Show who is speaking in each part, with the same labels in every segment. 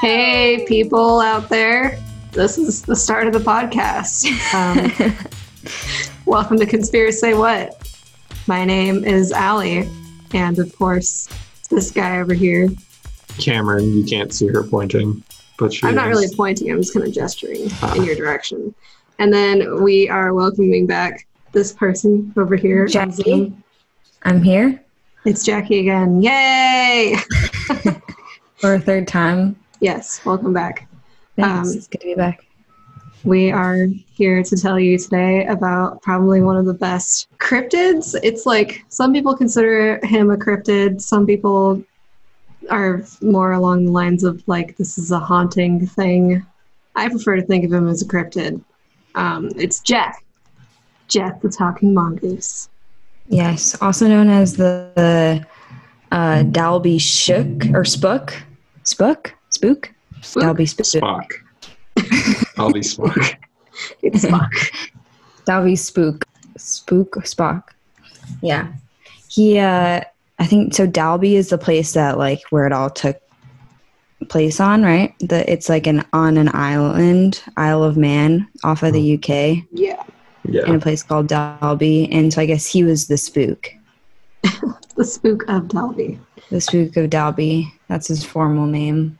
Speaker 1: Hey, people out there. This is the start of the podcast. Um, welcome to Conspiracy Say What. My name is Allie, and of course, this guy over here.
Speaker 2: Cameron, you can't see her pointing, but she
Speaker 1: I'm not
Speaker 2: is.
Speaker 1: really pointing, I'm just kind of gesturing
Speaker 2: Ah.
Speaker 1: in your direction. And then we are welcoming back this person over here. on
Speaker 3: Jackie? I'm here
Speaker 1: It's Jackie again. Yay!
Speaker 3: for a third time.
Speaker 1: Yes, welcome back.
Speaker 3: Thanks.
Speaker 1: Um,
Speaker 3: it's good to be back.
Speaker 1: We are here to tell you today about probably one of the best cryptids. It's like some people consider him a cryptid, some people are more along the lines of like this is a haunting thing. I prefer to think of him as a cryptid. Um, it's Gef. Gef the talking mongoose.
Speaker 3: Yes, also known as the, the uh, Dalby Shook or Spook, Spook, Spook,
Speaker 1: Spook?
Speaker 3: Dalby Spook,
Speaker 2: Spock. I'll be Spock.
Speaker 1: It's Spock.
Speaker 3: Dalby Spook, Spook, Spock. Yeah, he. uh I think so. Dalby is the place that like where it all took place on, right? The it's like an on an island, Isle of Man, off of the UK.
Speaker 1: yeah.
Speaker 2: Yeah.
Speaker 3: in a place called Dalby, and so I guess he was the spook,
Speaker 1: The spook of Dalby.
Speaker 3: the spook of Dalby. That's his formal name.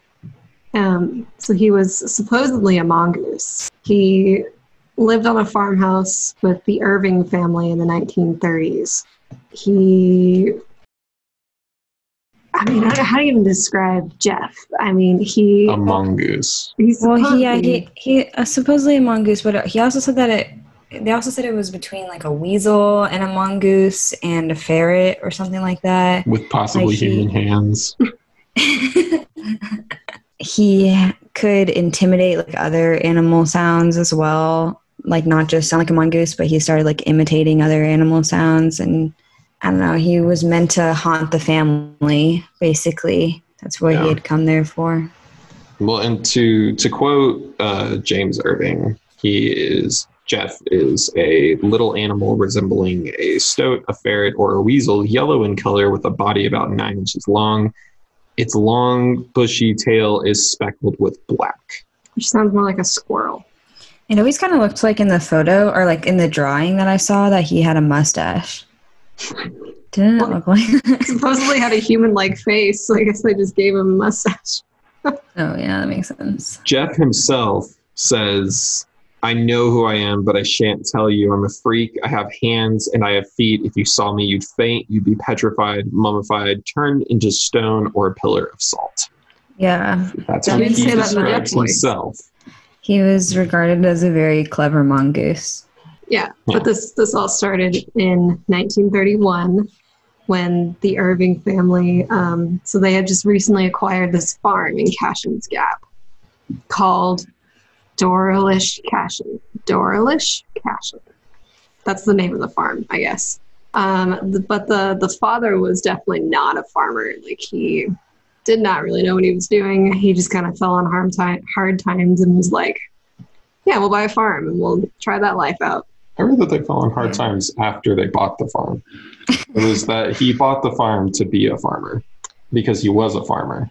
Speaker 1: Um, so he was supposedly a mongoose. He lived on a farmhouse with the Irving family in the 1930s. He, I mean, I don't know how to even describe Gef. I mean, he,
Speaker 2: A mongoose.
Speaker 1: he's
Speaker 3: Well, he yeah,
Speaker 1: supposedly-
Speaker 3: he he uh, supposedly a mongoose, but he also said that it. They also said it was between like a weasel and a mongoose and a ferret or something like that.
Speaker 2: With possibly
Speaker 3: Like he-
Speaker 2: human hands.
Speaker 3: he could intimidate like other animal sounds as well, like not just sound like a mongoose, but he started like imitating other animal sounds and I don't know, he was meant to haunt the family basically. That's what
Speaker 2: Yeah.
Speaker 3: he had come there for.
Speaker 2: Well, and to to quote uh, James Irving, he is Gef is a little animal resembling a stoat, a ferret, or a weasel, yellow in color with a body about nine inches long. Its long, bushy tail is speckled with black.
Speaker 1: which sounds more like a squirrel.
Speaker 3: It always kind of looked like in the photo or like in the drawing that I saw that he had a mustache. Didn't it
Speaker 1: Well-
Speaker 3: look like?
Speaker 1: Supposedly had a human-like face, so I guess they just gave him a mustache.
Speaker 3: oh yeah, that makes sense.
Speaker 2: Gef himself says, I know who I am, but I shan't tell you. I'm a freak. I have hands and I have feet. If you saw me, you'd faint. You'd be petrified, mummified, turned into stone or a pillar of salt.
Speaker 3: Yeah,
Speaker 2: That's
Speaker 1: He
Speaker 2: how
Speaker 1: didn't
Speaker 2: he
Speaker 1: say that in
Speaker 2: describes himself.
Speaker 3: he was regarded as a very clever mongoose.
Speaker 1: Yeah,
Speaker 2: Yeah.
Speaker 1: but this this all started in 1931 when the Irving family. Um, so they had just recently acquired this farm in Cashin's Gap called Doarlish Cashen. Doarlish Cashen. That's the name of the farm, I guess. Um, the, but the the father was definitely not a farmer. Like he did not really know what he was doing. He just kind of fell on hard, time, hard times and was like, "Yeah, we'll buy a farm and we'll try that life out."
Speaker 2: I read that they fell on hard times after they bought the farm. It was that he bought the farm to be a farmer because he was a farmer.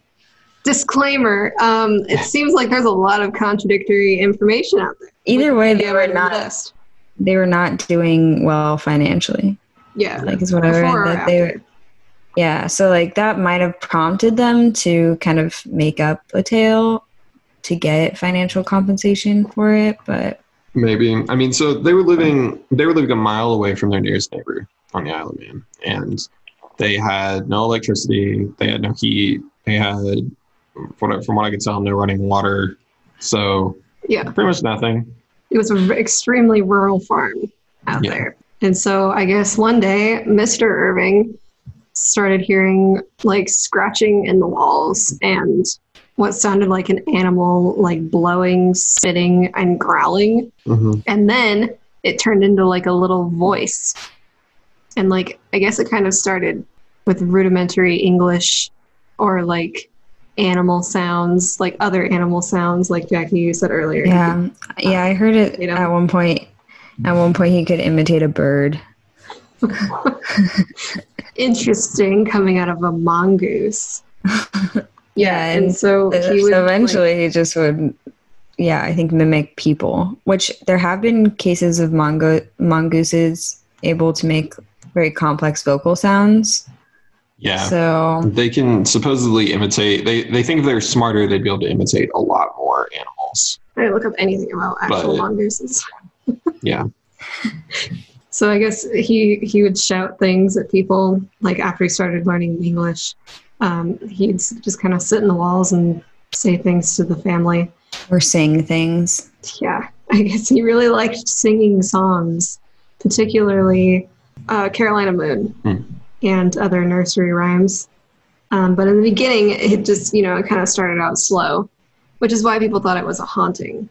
Speaker 1: Disclaimer: um, It seems like there's a lot of contradictory information out there.
Speaker 3: Either way, they
Speaker 1: Wikipedia
Speaker 3: were
Speaker 1: might be the
Speaker 3: not
Speaker 1: best.
Speaker 3: they were not doing well financially.
Speaker 1: Yeah,
Speaker 3: Like is what I read
Speaker 1: Before or
Speaker 3: that they were. Yeah, so like that might have prompted them to kind of make up a tale to get financial compensation for it, but
Speaker 2: Maybe. I mean, so they were living they were living a mile away from their nearest neighbor on the Isle of Man, and they had no electricity, they had no heat, they had, from what, from what I could tell, no running water. So
Speaker 1: yeah.
Speaker 2: pretty much nothing.
Speaker 1: It was an extremely rural farm out
Speaker 2: Yeah.
Speaker 1: there. And so I guess one day, Mr. Irving started hearing like scratching in the walls and what sounded like an animal like blowing, spitting, and growling.
Speaker 2: hmm
Speaker 1: And then it turned into like a little voice. And like, I guess it kind of started with rudimentary English or like animal sounds, like other animal sounds, like Jackie you said earlier.
Speaker 3: Yeah, yeah, I heard it
Speaker 1: You know?
Speaker 3: at one point. At one point, he could imitate a bird.
Speaker 1: Interesting coming out of a mongoose.
Speaker 3: Yeah,
Speaker 1: and,
Speaker 3: and
Speaker 1: so
Speaker 3: So
Speaker 1: he would like,
Speaker 3: eventually, he just would, yeah, I think mimic people. Which there have been cases of mongo mongooses able to make very complex vocal sounds.
Speaker 2: Yeah.
Speaker 3: So
Speaker 2: They can supposedly imitate. They they think if they're smarter, they'd be able to imitate a lot more animals.
Speaker 1: I look up anything about actual
Speaker 2: But-
Speaker 1: mongooses.
Speaker 2: Yeah.
Speaker 1: So I guess he he would shout things at people like after he started learning English. Um, he'd just kind of sit in the walls and say things to the family.
Speaker 3: Or sing things.
Speaker 1: Yeah, I guess he really liked singing songs, particularly uh, Carolina Moon
Speaker 2: Hmm.
Speaker 1: and other nursery rhymes. Um, but in the beginning, it just you know it kind of started out slow, which is why people thought it was a haunting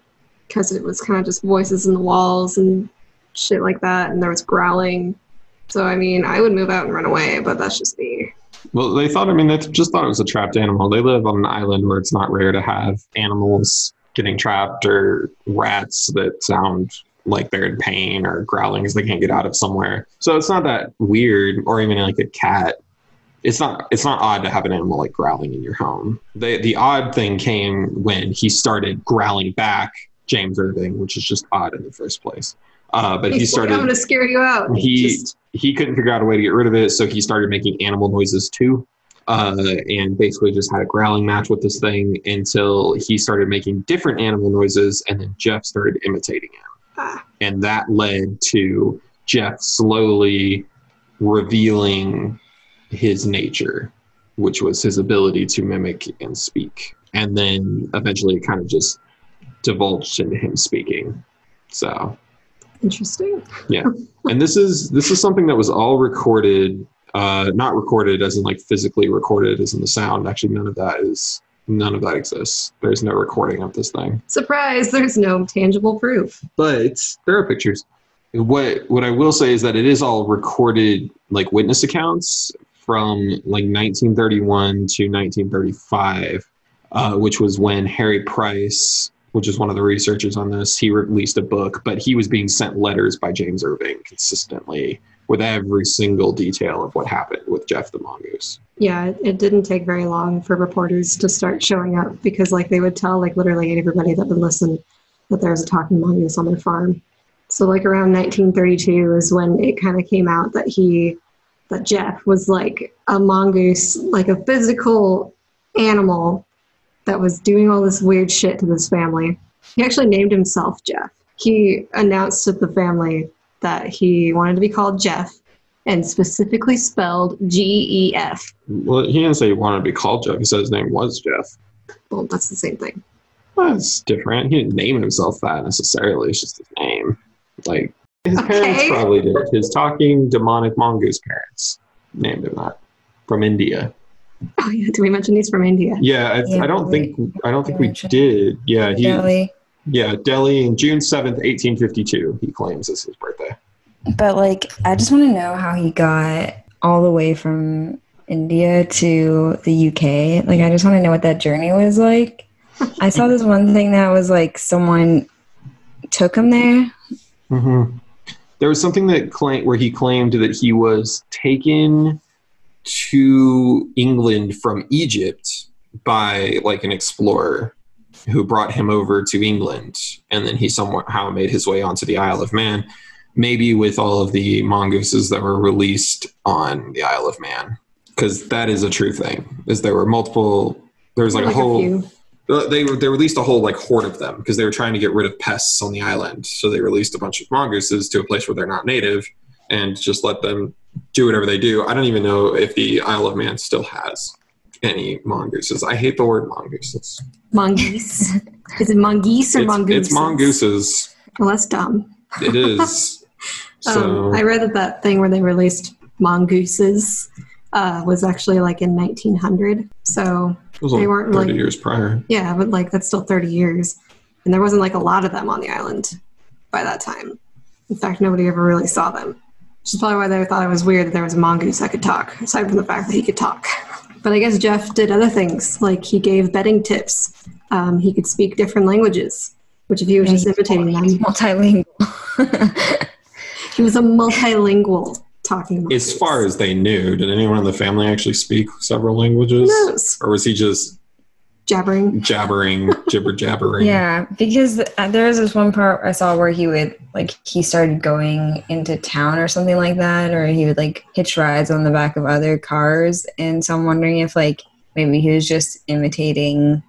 Speaker 1: because it was kind of just voices in the walls and shit like that, and there was growling. So I mean, I would move out and run away, but that's just me.
Speaker 2: Well, they thought. I mean, they just thought it was a trapped animal. They live on an island where it's not rare to have animals getting trapped or rats that sound like they're in pain or growling because they can't get out of somewhere. So it's not that weird, or even like a cat. It's not. It's not odd to have an animal like growling in your home. The the odd thing came when he started growling back, James Irving, which is just odd in the first place. Uh, but he
Speaker 1: He's like,
Speaker 2: started
Speaker 1: I'm gonna scare you out.
Speaker 2: He-
Speaker 1: Just-
Speaker 2: he couldn't figure out a way to get rid of it, so he started making animal noises too. Uh, and basically just had a growling match with this thing until he started making different animal noises, and then Gef started imitating him.
Speaker 1: ah,
Speaker 2: And that led to Gef slowly revealing his nature, which was his ability to mimic and speak. And then eventually it kind of just divulged into him speaking. So
Speaker 1: interesting.
Speaker 2: Yeah, and this is this is something that was all recorded uh not recorded as in like physically recorded as in the sound actually none of that is none of that exists there's no recording of this thing
Speaker 1: Surprise! There's no tangible proof.
Speaker 2: but there are pictures what what i will say is that it is all recorded like witness accounts from like 1931 to 1935 uh, which was when harry price which is one of the researchers on this he released a book but he was being sent letters by james irving consistently with every single detail of what happened with gef the mongoose
Speaker 1: Yeah, it, didn't take very long for reporters to start showing up because, like, they would tell like literally everybody that would listen that there was a talking mongoose on their farm. So, like, around 1932 is when it kind of came out that he, that Gef was like a mongoose, like a physical animal that was doing all this weird shit to this family. He actually named himself Gef. He announced to the family that he wanted to be called Gef and specifically spelled G E F.
Speaker 2: well he didn't say he wanted to be called gef he said his name was gef
Speaker 1: Well, that's the same thing.
Speaker 2: That's different. He didn't name himself that necessarily. It's just his name. Like his parents probably did. His talking demonic mongoose parents named him that from India.
Speaker 1: Oh yeah, did we mention he's from India?
Speaker 2: Yeah, I,
Speaker 3: Yeah,
Speaker 2: I don't
Speaker 3: we-
Speaker 2: think I don't think
Speaker 3: we
Speaker 2: we did. Yeah, he
Speaker 3: Delhi.
Speaker 2: yeah Delhi in June seventh, eighteen fifty two. He claims is his birthday.
Speaker 3: But like, I just want to know how he got all the way from India to the UK. Like, I just want to know what that journey was like. I saw this one thing that was like someone took him there.
Speaker 2: Mm-hmm. There was something that claim where he claimed that he was taken to England from Egypt by like an explorer who brought him over to England, and then he somehow made his way onto the Isle of Man, maybe with all of the mongooses that were released on the Isle of Man, because that is a true thing. Is there were multiple. There was like, a whole. Uh, they they released a whole like horde of them because they were trying to get rid of pests on the island. So they released a bunch of mongooses to a place where they're not native, and just let them do whatever they do. I don't even know if the Isle of Man still has any mongooses. I hate the word mongooses.
Speaker 1: Mongoose. Is it mongoose or
Speaker 2: it's,
Speaker 1: mongoose?
Speaker 2: it's mongooses.
Speaker 1: Well, that's dumb.
Speaker 2: It is. so
Speaker 1: Um, I read that that thing where they released mongooses uh, was actually like in 1900. So
Speaker 2: it was
Speaker 1: they weren't,
Speaker 2: thirty
Speaker 1: like-
Speaker 2: years prior.
Speaker 1: yeah, but like that's still 30 years, and there wasn't like a lot of them on the island by that time. In fact, nobody ever really saw them. Which is probably why they thought it was weird that there was a mongoose that could talk, aside from the fact that he could talk. But I guess Gef did other things, like he gave betting tips. Um, he could speak different languages, which if he was just imitating them,
Speaker 3: Multilingual.
Speaker 1: he was a multilingual talking.
Speaker 2: As far as they knew, did anyone in the family actually speak several languages?
Speaker 1: knows?
Speaker 2: Or was he just
Speaker 1: jabbering.
Speaker 2: jabbering, jibber jabbering?
Speaker 3: yeah, because uh, there was this one part I saw where he would like he started going into town or something like that, or he would like hitch rides on the back of other cars, and so I'm wondering if like maybe he was just imitating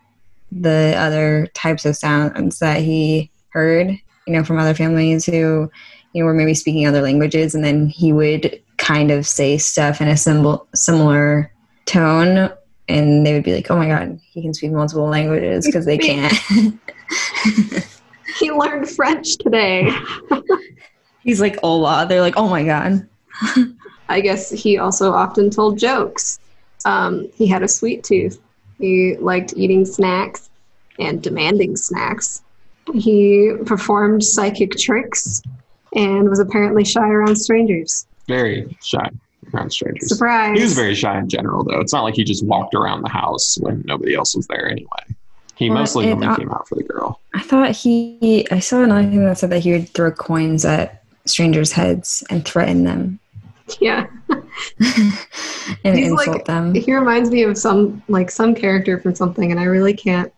Speaker 3: the other types of sounds that he heard, you know, from other families who you know were maybe speaking other languages, and then he would kind of say stuff in a symbol similar tone and they would be like, "Oh my god, he can speak multiple languages because they can't."
Speaker 1: He learned French today.
Speaker 3: He's like Ola. They're like, "Oh my god."
Speaker 1: I guess he also often told jokes. Um, he had a sweet tooth. He liked eating snacks and demanding snacks. He performed psychic tricks and was apparently shy around strangers.
Speaker 2: Very shy around strangers.
Speaker 1: Surprise!
Speaker 2: He was very shy in general, though. It's not like he just walked around the house when nobody else was there anyway. He
Speaker 3: Well,
Speaker 2: mostly
Speaker 3: it-
Speaker 2: only
Speaker 3: uh,
Speaker 2: came out for the girl.
Speaker 3: I thought he. I saw another thing that said that he would throw coins at strangers' heads and threaten them
Speaker 1: yeah,
Speaker 3: and
Speaker 1: He's
Speaker 3: insult
Speaker 1: like-
Speaker 3: them.
Speaker 1: he reminds me of some like some character from something, and I really can't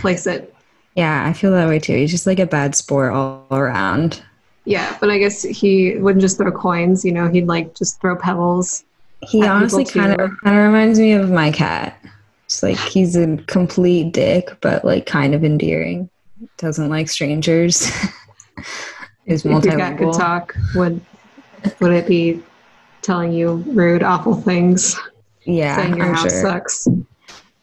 Speaker 1: place it.
Speaker 3: Yeah, I feel that way too. He's just like a bad sport all around.
Speaker 1: Yeah, but I guess he wouldn't just throw coins. You know, he'd like just throw pebbles.
Speaker 3: He honestly kind of kind of reminds me of my cat. It's like he's a complete dick, but like kind of endearing. Doesn't like strangers. Is
Speaker 1: If your cat could talk, would would it be telling you rude, awful things?
Speaker 3: Yeah,
Speaker 1: saying your
Speaker 3: I'm
Speaker 1: house
Speaker 3: sure.
Speaker 1: sucks.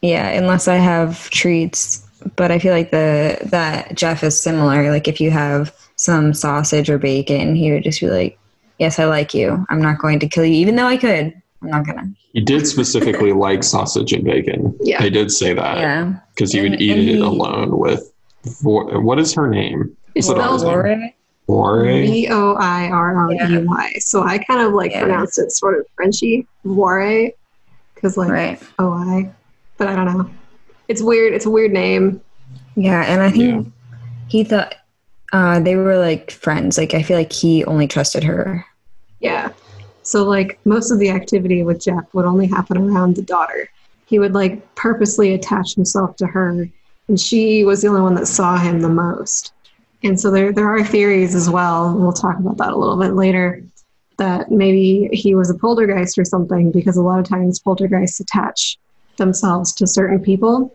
Speaker 3: Yeah, unless I have treats. But I feel like the that Gef is similar. Like if you have some sausage or bacon, he would just be like, "Yes, I like you. I'm not going to kill you, even though I could. I'm not gonna."
Speaker 2: He did specifically like sausage and bacon.
Speaker 1: Yeah.
Speaker 2: They did say that
Speaker 3: Yeah,
Speaker 2: because he would
Speaker 3: And-
Speaker 2: eat
Speaker 3: and
Speaker 2: it
Speaker 3: he-
Speaker 2: alone with. What is her name?
Speaker 1: It's
Speaker 2: What's the
Speaker 1: spelled?
Speaker 3: Lore?
Speaker 2: Voray?
Speaker 1: V O I R R E Y. So I kind of like
Speaker 3: Yeah.
Speaker 1: pronounced it sort of Frenchy, Voire, because like
Speaker 3: right?
Speaker 1: O I, but I don't know. It's weird. It's a weird name.
Speaker 3: Yeah, and I think
Speaker 2: Yeah.
Speaker 3: he thought uh, they were like friends. Like I feel like he only trusted her.
Speaker 1: Yeah. So like most of the activity with Gef would only happen around the daughter. He would like purposely attach himself to her, and she was the only one that saw him the most. And so there there are theories as well. We'll talk about that a little bit later. That maybe he was a poltergeist or something, because a lot of times poltergeists attach themselves to certain people.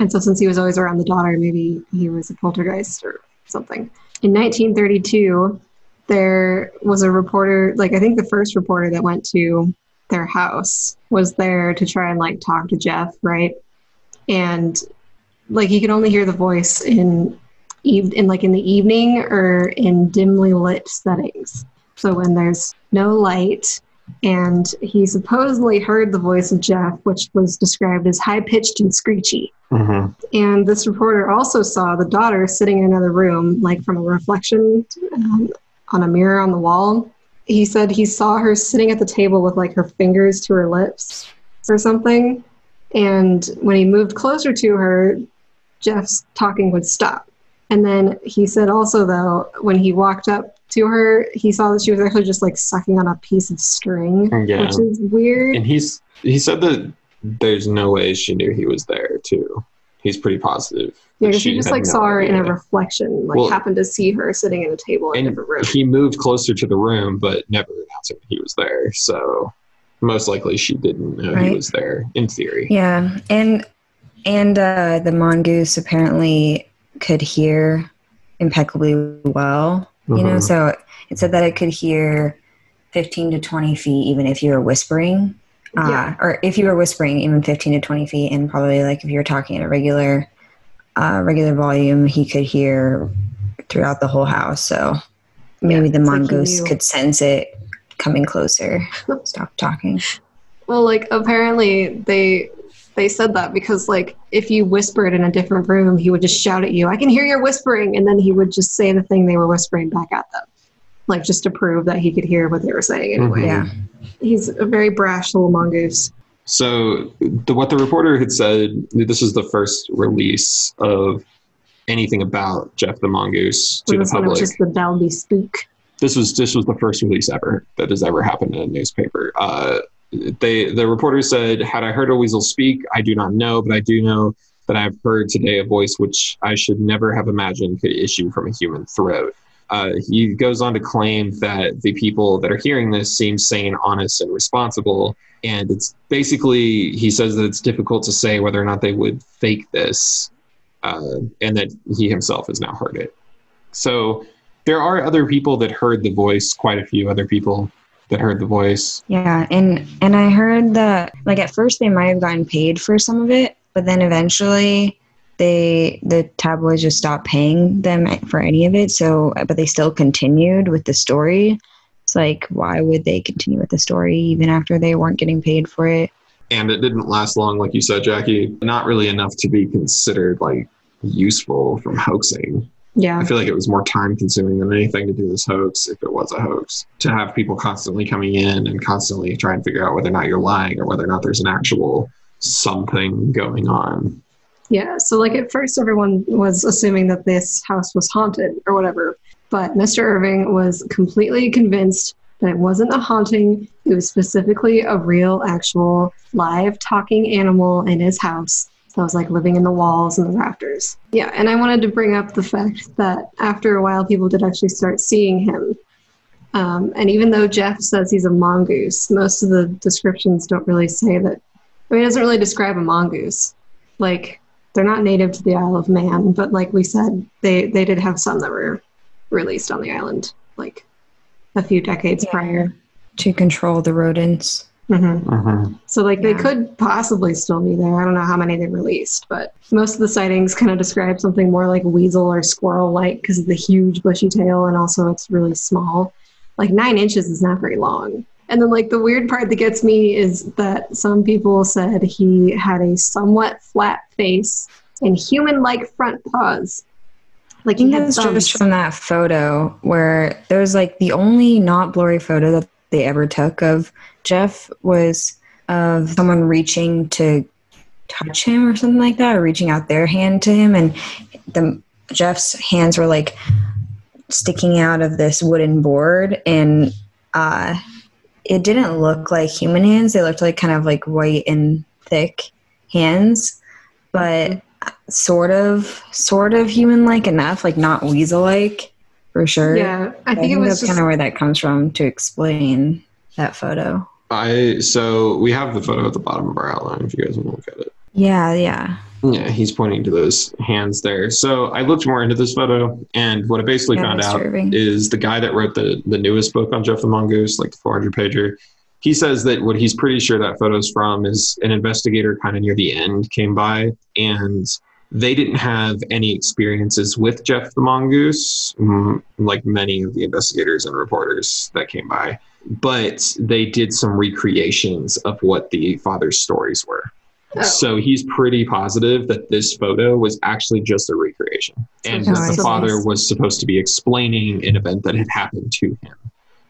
Speaker 1: And so since he was always around the daughter, maybe he was a poltergeist or something. In 1932, there was a reporter like i think the first reporter that went to their house was there to try and like talk to gef right and like he could only hear the voice in in like in the evening or in dimly lit settings so when there's no light and he supposedly heard the voice of gef which was described as high pitched and screechy
Speaker 2: Mhm.
Speaker 1: and this reporter also saw the daughter sitting in another room, like from a reflection um, on a mirror on the wall. He said he saw her sitting at the table with like her fingers to her lips or something. And when he moved closer to her, Gef's talking would stop. And then he said also, though, when he walked up to her, he saw that she was actually just like sucking on a piece of string,
Speaker 2: Yeah.
Speaker 1: which is weird.
Speaker 2: And he's he said that there's no way she knew he was there too. He's pretty positive.
Speaker 1: Yeah,
Speaker 2: that
Speaker 1: 'cause she just like
Speaker 2: no
Speaker 1: saw her in a reflection, like
Speaker 2: Well-
Speaker 1: happened to see her sitting at a table in a different room.
Speaker 2: he moved closer to the room, but never announced that he was there. So most likely she didn't know he was there. In theory,
Speaker 3: Yeah, and and uh, the mongoose apparently could hear impeccably well. You know,
Speaker 2: Mhm.
Speaker 3: so it said that it could hear fifteen to twenty feet, even if you were whispering. Uh,
Speaker 1: Yeah.
Speaker 3: or if you were whispering, even fifteen to twenty feet, and probably like if you were talking at a regular, uh, regular volume, he could hear throughout the whole house. So maybe
Speaker 1: Yeah,
Speaker 3: the
Speaker 1: it's like
Speaker 3: mongoose could sense it coming closer. Stop talking.
Speaker 1: Well, like apparently they they said that because like if you whispered in a different room, he would just shout at you, "I can hear your whispering," and then he would just say the thing they were whispering back at them, like just to prove that he could hear what they were saying. Anyway,
Speaker 2: Mhm.
Speaker 3: Yeah.
Speaker 1: he's a very brash little mongoose.
Speaker 2: So the, what the reporter had said, this is the first release of anything about Gef the mongoose to the
Speaker 1: this one was
Speaker 2: public.
Speaker 1: just the Dalby spook.
Speaker 2: this was this was the first release ever that has ever happened in a newspaper. Uh, they the reporter said, "Had I heard a weasel speak, I do not know, but I do know that I have heard today a voice which I should never have imagined could issue from a human throat." Uh, he goes on to claim that the people that are hearing this seem sane, honest, and responsible. And it's basically, he says that it's difficult to say whether or not they would fake this, uh, and that he himself has now heard it. So there are other people that heard the voice, quite a few other people that heard the voice.
Speaker 3: Yeah, and and I heard that like at first they might have gotten paid for some of it, but then eventually they the tabloids just stopped paying them for any of it. So, but they still continued with the story. It's like, why would they continue with the story even after they weren't getting paid for it?
Speaker 2: And it didn't last long, like you said, Jackie. Not really enough to be considered like useful from hoaxing.
Speaker 1: Yeah.
Speaker 2: I feel like it was more time consuming than anything to do this hoax, if it was a hoax. To have people constantly coming in and constantly try and figure out whether or not you're lying or whether or not there's an actual something going on.
Speaker 1: Yeah, so like at first everyone was assuming that this house was haunted or whatever, but Mr. Irving was completely convinced that it wasn't a haunting. It was specifically a real, actual, live talking animal in his house that was like living in the walls and the rafters. Yeah, and I wanted to bring up the fact that after a while people did actually start seeing him. Um, and even though Gef says he's a mongoose, most of the descriptions don't really say that. I mean, it doesn't really describe a mongoose. Like, they're not native to the Isle of Man, but like we said, they they did have some that were released on the island like a few decades
Speaker 3: Yeah.
Speaker 1: prior.
Speaker 3: To control the rodents.
Speaker 1: Hmm So like they could possibly still be there. I don't know how many they released, but most of the sightings kind of describe something more like weasel or squirrel like because of the huge bushy tail and also it's really small. Like nine inches is not very long. And then like the weird part that gets me is that some people said he had a somewhat flat face and human like front paws. Like
Speaker 3: I
Speaker 1: he
Speaker 3: think
Speaker 1: had
Speaker 3: that's just from that photo where there was like the only not blurry photo that they ever took of Gef was of someone reaching to touch him or something like that, or reaching out their hand to him, and the Gef's hands were like sticking out of this wooden board, and uh, it didn't look like human hands. They looked like kind of like white and thick hands, but sort of sort of human like enough like not weasel like for sure
Speaker 1: Yeah, I
Speaker 3: I
Speaker 1: think it was
Speaker 3: that's
Speaker 1: just,
Speaker 3: kind of where that comes from to explain that photo
Speaker 2: I so we have the photo at the bottom of our outline if you guys want to look at it.
Speaker 3: yeah yeah
Speaker 2: Yeah, he's pointing to those hands there. So I looked more into this photo, and what I basically
Speaker 3: Yeah,
Speaker 2: found
Speaker 3: Mr.
Speaker 2: out
Speaker 3: Irving.
Speaker 2: is the guy that wrote the the newest book on Gef the Mongoose, like the 400 pager. He says that what he's pretty sure that photo's from is an investigator kind of near the end came by, and they didn't have any experiences with Gef the Mongoose, mm, like many of the investigators and reporters that came by. But they did some recreations of what the father's stories were.
Speaker 1: Oh.
Speaker 2: So he's pretty positive that this photo was actually just a recreation, and
Speaker 1: Oh,
Speaker 2: that the
Speaker 3: see.
Speaker 2: father was supposed to be explaining an event that had happened to him,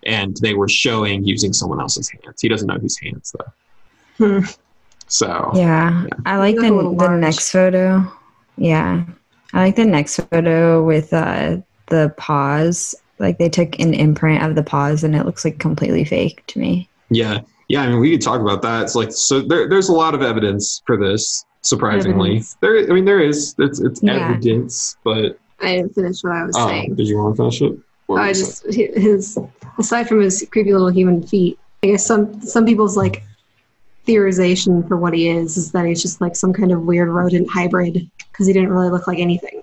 Speaker 2: and they were showing using someone else's hands. He doesn't know whose hands though.
Speaker 1: Hmm.
Speaker 2: So
Speaker 3: yeah i like the,
Speaker 1: look a little
Speaker 3: the next photo yeah i like the next photo with uh the paws like they took an imprint of the paws and it looks like completely fake to me
Speaker 2: yeah, yeah. I mean, we could talk about that. It's like so. There, there's a lot of evidence for this. Surprisingly,
Speaker 1: Evidence.
Speaker 2: there. I mean, there is. It's, it's
Speaker 3: Yeah.
Speaker 2: evidence, but
Speaker 1: I didn't finish what I was
Speaker 2: oh,
Speaker 1: saying.
Speaker 2: did you want to finish it? What were
Speaker 1: I just his aside from his creepy little human feet, I guess some some people's like theorization for what he is is that he's just like some kind of weird rodent hybrid because he didn't really look like anything.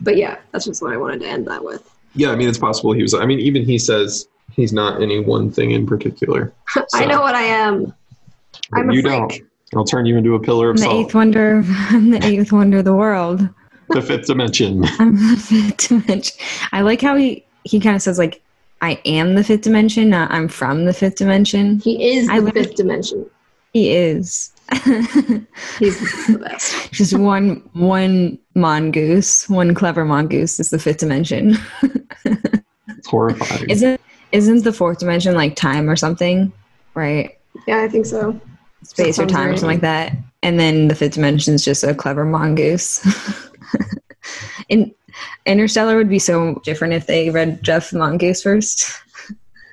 Speaker 1: But yeah, that's just what I wanted to end that with.
Speaker 2: Yeah, I mean, it's possible he was. I mean, even he says he's not any one thing in particular.
Speaker 1: I know what I am.
Speaker 2: But
Speaker 1: I'm a
Speaker 2: you
Speaker 1: freak.
Speaker 2: don't. I'll turn you into a pillar of
Speaker 3: I'm the
Speaker 2: salt.
Speaker 3: eighth wonder I'm the eighth wonder of the world
Speaker 2: the fifth dimension.
Speaker 3: i'm the fifth dimension i like how he he kind of says like i am the fifth dimension not i'm from the fifth dimension
Speaker 1: He is the
Speaker 3: literally-
Speaker 1: fifth dimension.
Speaker 3: He is
Speaker 1: He's the best.
Speaker 3: Just one one mongoose, one clever mongoose is the fifth dimension.
Speaker 2: It's horrifying.
Speaker 3: Isn't isn't the fourth dimension like time or something? Right.
Speaker 1: Yeah, I think so.
Speaker 3: space or time,
Speaker 1: right.
Speaker 3: something like that. And then the fifth dimension is just a clever mongoose. In Interstellar would be so different if they read Gef the Mongoose first.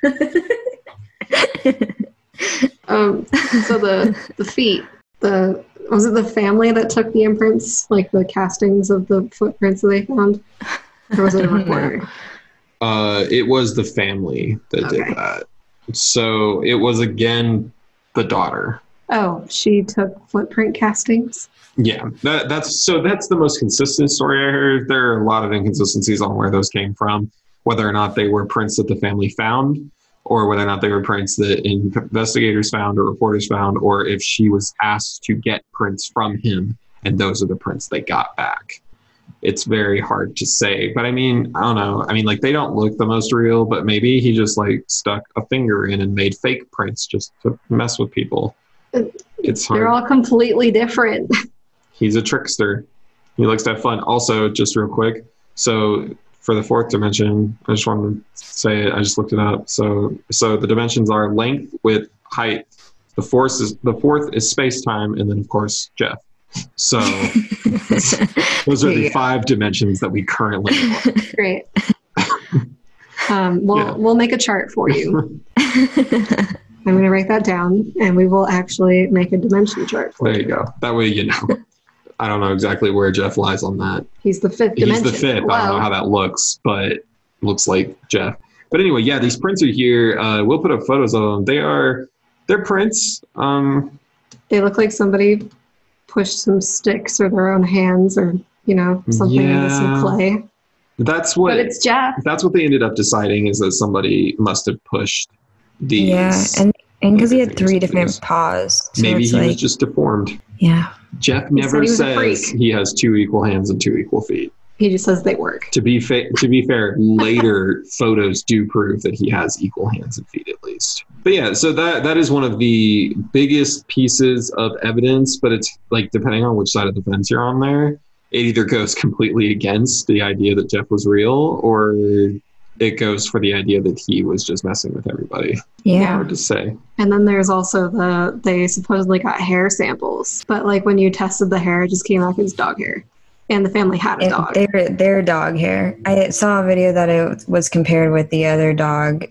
Speaker 1: Um, so the the feet, the was it the family that took the imprints, like the castings of the footprints that they found, or was it a reporter?
Speaker 2: Uh, it was the family that
Speaker 1: Okay.
Speaker 2: did that. So it was again the daughter.
Speaker 1: Oh, she took footprint castings.
Speaker 2: Yeah, that, that's so that's the most consistent story I heard. There are a lot of inconsistencies on where those came from, whether or not they were prints that the family found, or whether or not they were prints that investigators found or reporters found, or if she was asked to get prints from him, and those are the prints they got back. It's very hard to say, but I mean, I don't know. I mean, like they don't look the most real, but maybe he just like stuck a finger in and made fake prints just to mess with people. It's hard
Speaker 1: They're all completely different.
Speaker 2: he's a trickster. He likes to have fun. Also, just real quick, so for the fourth dimension, I just wanted to say it. I just looked it up. So, so the dimensions are length, width, height. The fourth is the fourth is space time, and then of course Gef. So those are the five dimensions that we currently.
Speaker 1: Great. Um, we'll
Speaker 2: Yeah.
Speaker 1: we'll make a chart for you. I'm going to write that down, and we will actually make a dimension chart for
Speaker 2: There you go. That way you know. I don't know exactly where Gef lies on that.
Speaker 1: He's the fifth
Speaker 2: He's the fifth. I don't know how that looks, but looks like Gef. But anyway, yeah, these prints are here. Uh, we'll put up photos of them. They are they're prints. Um,
Speaker 1: They look like somebody pushed some sticks or their own hands or you know something into some clay.
Speaker 2: that's what
Speaker 1: But it's Gef.
Speaker 2: that's what they ended up deciding is that somebody must have pushed these.
Speaker 3: yeah, and and because he had three different
Speaker 2: these.
Speaker 3: paws, so
Speaker 2: maybe he
Speaker 3: like
Speaker 2: was just deformed.
Speaker 3: yeah.
Speaker 2: Gef
Speaker 1: said
Speaker 2: never
Speaker 1: he
Speaker 2: says he has two equal hands and two equal feet.
Speaker 1: He just says they work.
Speaker 2: To be fa- to be fair, later photos do prove that he has equal hands and feet at least. But yeah, so that that is one of the biggest pieces of evidence. But it's like depending on which side of the fence you're on, there it either goes completely against the idea that Gef was real, or it goes for the idea that he was just messing with everybody.
Speaker 3: Yeah.
Speaker 2: Hard to say.
Speaker 1: And then there's also the they supposedly got hair samples, but like when you tested the hair, it just came back as dog hair, and the family had a
Speaker 3: And
Speaker 1: dog.
Speaker 3: Their their dog hair. I saw a video that it was compared with the other dog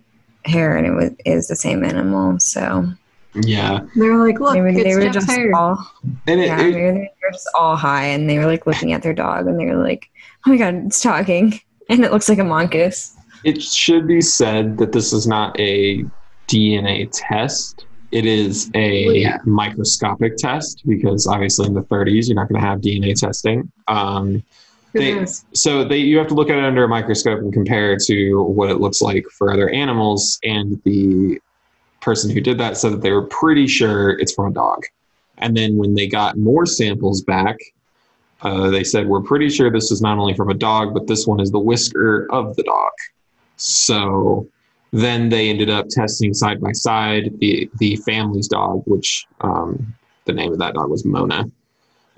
Speaker 3: hair, and it was is the same animal. So
Speaker 2: Yeah,
Speaker 1: They were like, look,
Speaker 3: maybe they
Speaker 1: it's
Speaker 3: were just
Speaker 1: hair.
Speaker 3: all
Speaker 2: and it,
Speaker 3: yeah,
Speaker 2: it-
Speaker 3: maybe they were just all high, and they were like looking at their dog, and they were like, "Oh my god, it's talking," and it looks like a mongoose.
Speaker 2: It should be said that this is not a DNA test. It is a
Speaker 1: yeah.
Speaker 2: microscopic test because obviously in the 30s you're not going to have DNA testing. Um, they- so they you have to look at it under a microscope and compare it to what it looks like for other animals. And the person who did that said that they were pretty sure it's from a dog. And then when they got more samples back, uh, they said we're pretty sure this is not only from a dog, but this one is the whisker of the dog. So then they ended up testing side by side the the family's dog, which um, the name of that dog was Mona,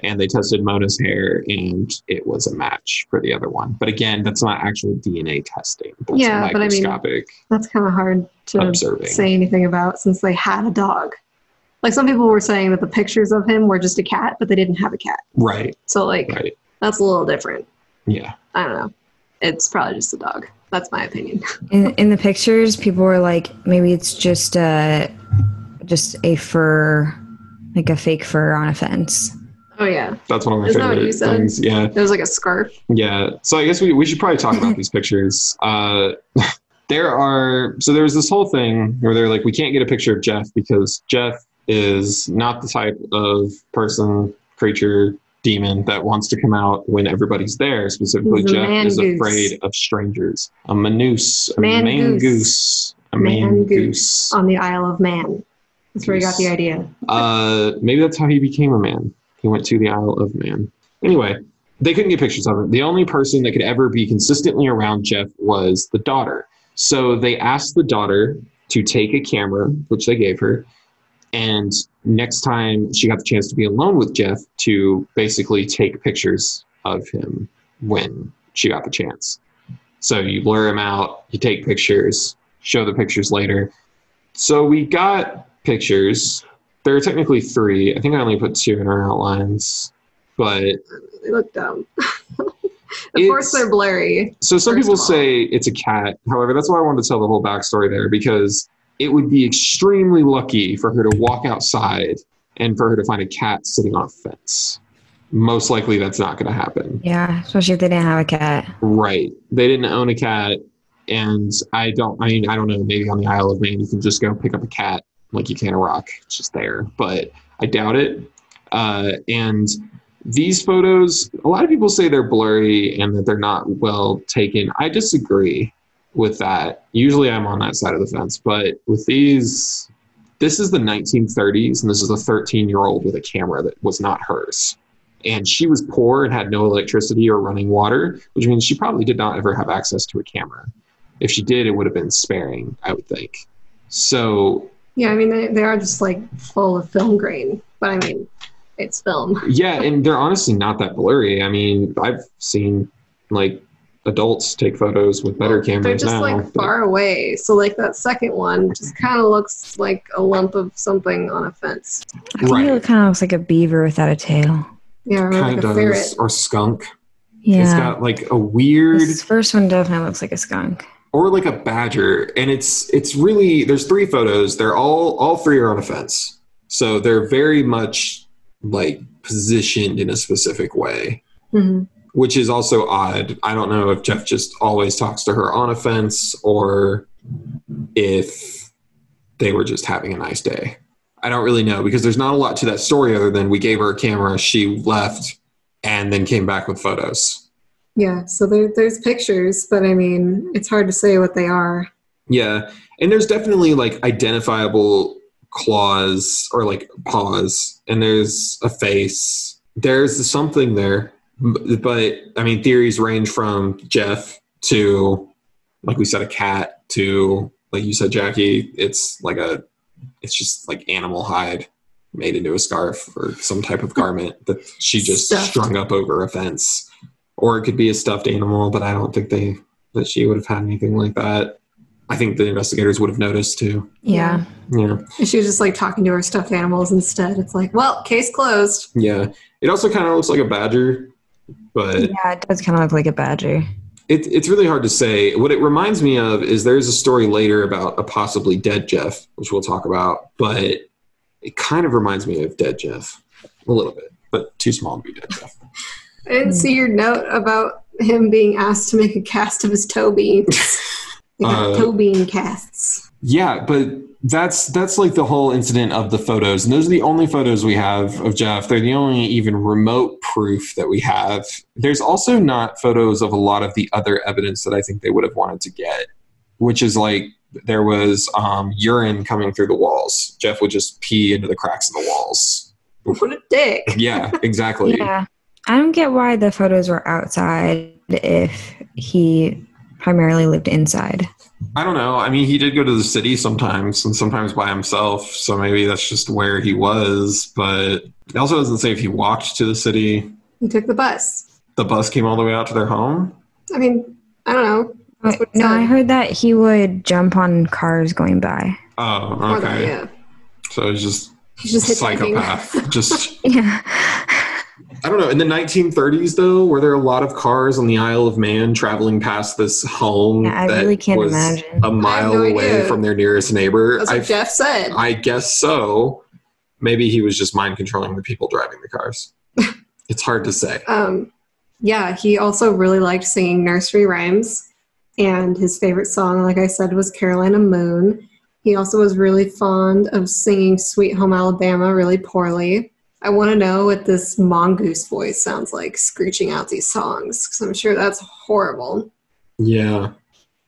Speaker 2: and they tested Mona's hair, and it was a match for the other one. But again, that's not actual DNA testing. That's
Speaker 1: Yeah, but I mean-. That's kind of hard to
Speaker 2: Observing.
Speaker 1: say anything about since they had a dog. Like some people were saying that the pictures of him were just a cat, but they didn't have a cat.
Speaker 2: right,
Speaker 1: So like
Speaker 2: right,
Speaker 1: that's a little different.
Speaker 2: yeah.
Speaker 1: I don't know. It's probably just a dog. That's my opinion.
Speaker 3: In in the pictures, people were like, maybe it's just a just a fur, like a fake fur on a fence.
Speaker 1: Oh yeah,
Speaker 2: That's one of my
Speaker 1: Isn't that what
Speaker 2: favorite
Speaker 1: you said?
Speaker 2: things. Yeah.
Speaker 1: it was like a scarf.
Speaker 2: Yeah. So I guess we, we should probably talk about these pictures. Uh, there are, so there was this whole thing where they're like, we can't get a picture of Gef because Gef is not the type of person, creature, demon that wants to come out when everybody's there. Specifically, Gef is afraid of strangers. A manus, a
Speaker 1: Man-goose.
Speaker 2: man-goose, a man-goose.
Speaker 1: Man-goose. on the Isle of Man. That's where he got the idea.
Speaker 2: Uh, maybe that's how he became a man. He went to the Isle of Man. Anyway, they couldn't get pictures of him. The only person that could ever be consistently around Gef was the daughter. So they asked the daughter to take a camera, which they gave her, and next time she got the chance to be alone with Gef to basically take pictures of him when she got the chance. So you blur him out, you take pictures, show the pictures later. So we got pictures there are technically three. I think I only put two in our outlines, but
Speaker 1: They look dumb. of course, they're blurry.
Speaker 2: So some people say it's a cat. However, that's why I wanted to tell the whole backstory there because it would be extremely lucky for her to walk outside and for her to find a cat sitting on a fence. Most likely, that's not going to happen.
Speaker 3: Yeah, especially if they didn't have a cat.
Speaker 2: Right? They didn't own a cat, and I don't. I mean, I don't know. Maybe on the Isle of Man, you can just go pick up a cat like you can a rock. It's just there, but I doubt it. Uh, and these photos, a lot of people say they're blurry and that they're not well taken. I disagree with that. Usually I'm on that side of the fence, but with these, this is the 1930s and this is a 13 year old with a camera that was not hers. And she was poor and had no electricity or running water, which means she probably did not ever have access to a camera. If she did, it would have been sparing, I would think. So
Speaker 1: Yeah, I mean they, they are just like full of film grain, but I mean it's film.
Speaker 2: yeah, and they're honestly not that blurry. I mean, I've seen like adults take photos with better cameras They're
Speaker 1: just
Speaker 2: now.
Speaker 1: like
Speaker 2: but-
Speaker 1: far away. So like that second one just kind of looks like a lump of something on a fence.
Speaker 3: I think
Speaker 2: Right.
Speaker 3: it kind of looks like a beaver without a tail.
Speaker 1: Yeah, or like
Speaker 2: kind
Speaker 1: a
Speaker 2: of
Speaker 1: ferret.
Speaker 2: does, or skunk.
Speaker 3: Yeah.
Speaker 2: It's got like a weird
Speaker 3: this first one definitely looks like a skunk.
Speaker 2: or like a badger, and it's it's really there's three photos. They're all all three are on a fence, so they're very much like positioned in a specific way.
Speaker 1: Mhm.
Speaker 2: Which is also odd. I don't know if Gef just always talks to her on offense or if they were just having a nice day. I don't really know because there's not a lot to that story other than we gave her a camera, she left, and then came back with photos.
Speaker 1: Yeah, so there, there's pictures, but I mean it's hard to say what they are.
Speaker 2: Yeah. And there's definitely like identifiable claws or like paws, and there's a face. There's something there. But I mean, theories range from Gef to, like we said, a cat to, like you said, Jackie, it's like a, it's just like animal hide made into a scarf or some type of garment that she just
Speaker 1: Stuffed.
Speaker 2: strung up over a fence. Or it could be a stuffed animal, but I don't think they, that she would have had anything like that. I think the investigators would have noticed too.
Speaker 3: Yeah.
Speaker 2: Yeah.
Speaker 1: She was just like talking to her stuffed animals instead. It's like, well, case closed.
Speaker 2: Yeah. It also kind of looks like a badger, but
Speaker 3: Yeah, it does kind of look like a badger.
Speaker 2: it, it's really hard to say. What it reminds me of is there's a story later about a possibly dead Gef, which we'll talk about, but it kind of reminds me of dead Gef a little bit, but too small to be dead Gef.
Speaker 1: I didn't see your note about him being asked to make a cast of his toe beans. They got
Speaker 2: Uh,
Speaker 1: toe bean casts.
Speaker 2: Yeah, but that's that's like the whole incident of the photos, and those are the only photos we have of Gef. They're the only even remote proof that we have. There's also not photos of a lot of the other evidence that I think they would have wanted to get, which is like there was um, urine coming through the walls. Gef would just pee into the cracks in the walls.
Speaker 1: What a dick.
Speaker 2: Yeah, exactly.
Speaker 3: Yeah. I don't get why the photos were outside if he primarily lived inside.
Speaker 2: I don't know. I mean, he did go to the city sometimes, and sometimes by himself. So maybe that's just where he was. But it also doesn't say if he walked to the city.
Speaker 1: He took the bus.
Speaker 2: The bus came all the way out to their home.
Speaker 1: I mean, I don't know. Uh, that's
Speaker 3: no,
Speaker 1: said.
Speaker 3: I heard that he would jump on cars going by.
Speaker 2: Oh,
Speaker 1: Or the-
Speaker 2: okay.
Speaker 1: yeah.
Speaker 2: So he's just
Speaker 1: He's just hitchhiking.
Speaker 2: psychopath. just
Speaker 3: Yeah.
Speaker 2: I don't know. In the 1930s, though, were there a lot of cars on the Isle of Man traveling past this home
Speaker 3: Yeah, I
Speaker 2: that
Speaker 3: really can't
Speaker 2: was
Speaker 3: imagine.
Speaker 2: a mile
Speaker 1: no
Speaker 2: away
Speaker 1: idea.
Speaker 2: from their nearest neighbor?
Speaker 1: That's what
Speaker 2: I,
Speaker 1: Gef said.
Speaker 2: I guess so. Maybe he was just mind controlling the people driving the cars. it's hard to say.
Speaker 1: um, yeah, he also really liked singing nursery rhymes. And his favorite song, like I said, was Carolina Moon. He also was really fond of singing Sweet Home Alabama really poorly. I want to know what this mongoose voice sounds like screeching out these songs because I'm sure that's horrible.
Speaker 2: Yeah.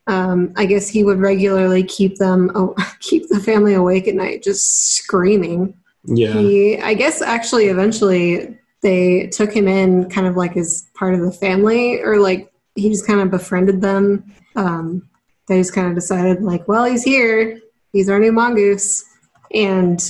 Speaker 1: Um, I guess he would regularly keep them oh, keep the family awake at night, just screaming.
Speaker 2: Yeah.
Speaker 1: He, I guess, actually, eventually they took him in, kind of like as part of the family, or like he just kind of befriended them. Um, they just kind of decided, like, well, he's here. He's our new mongoose, and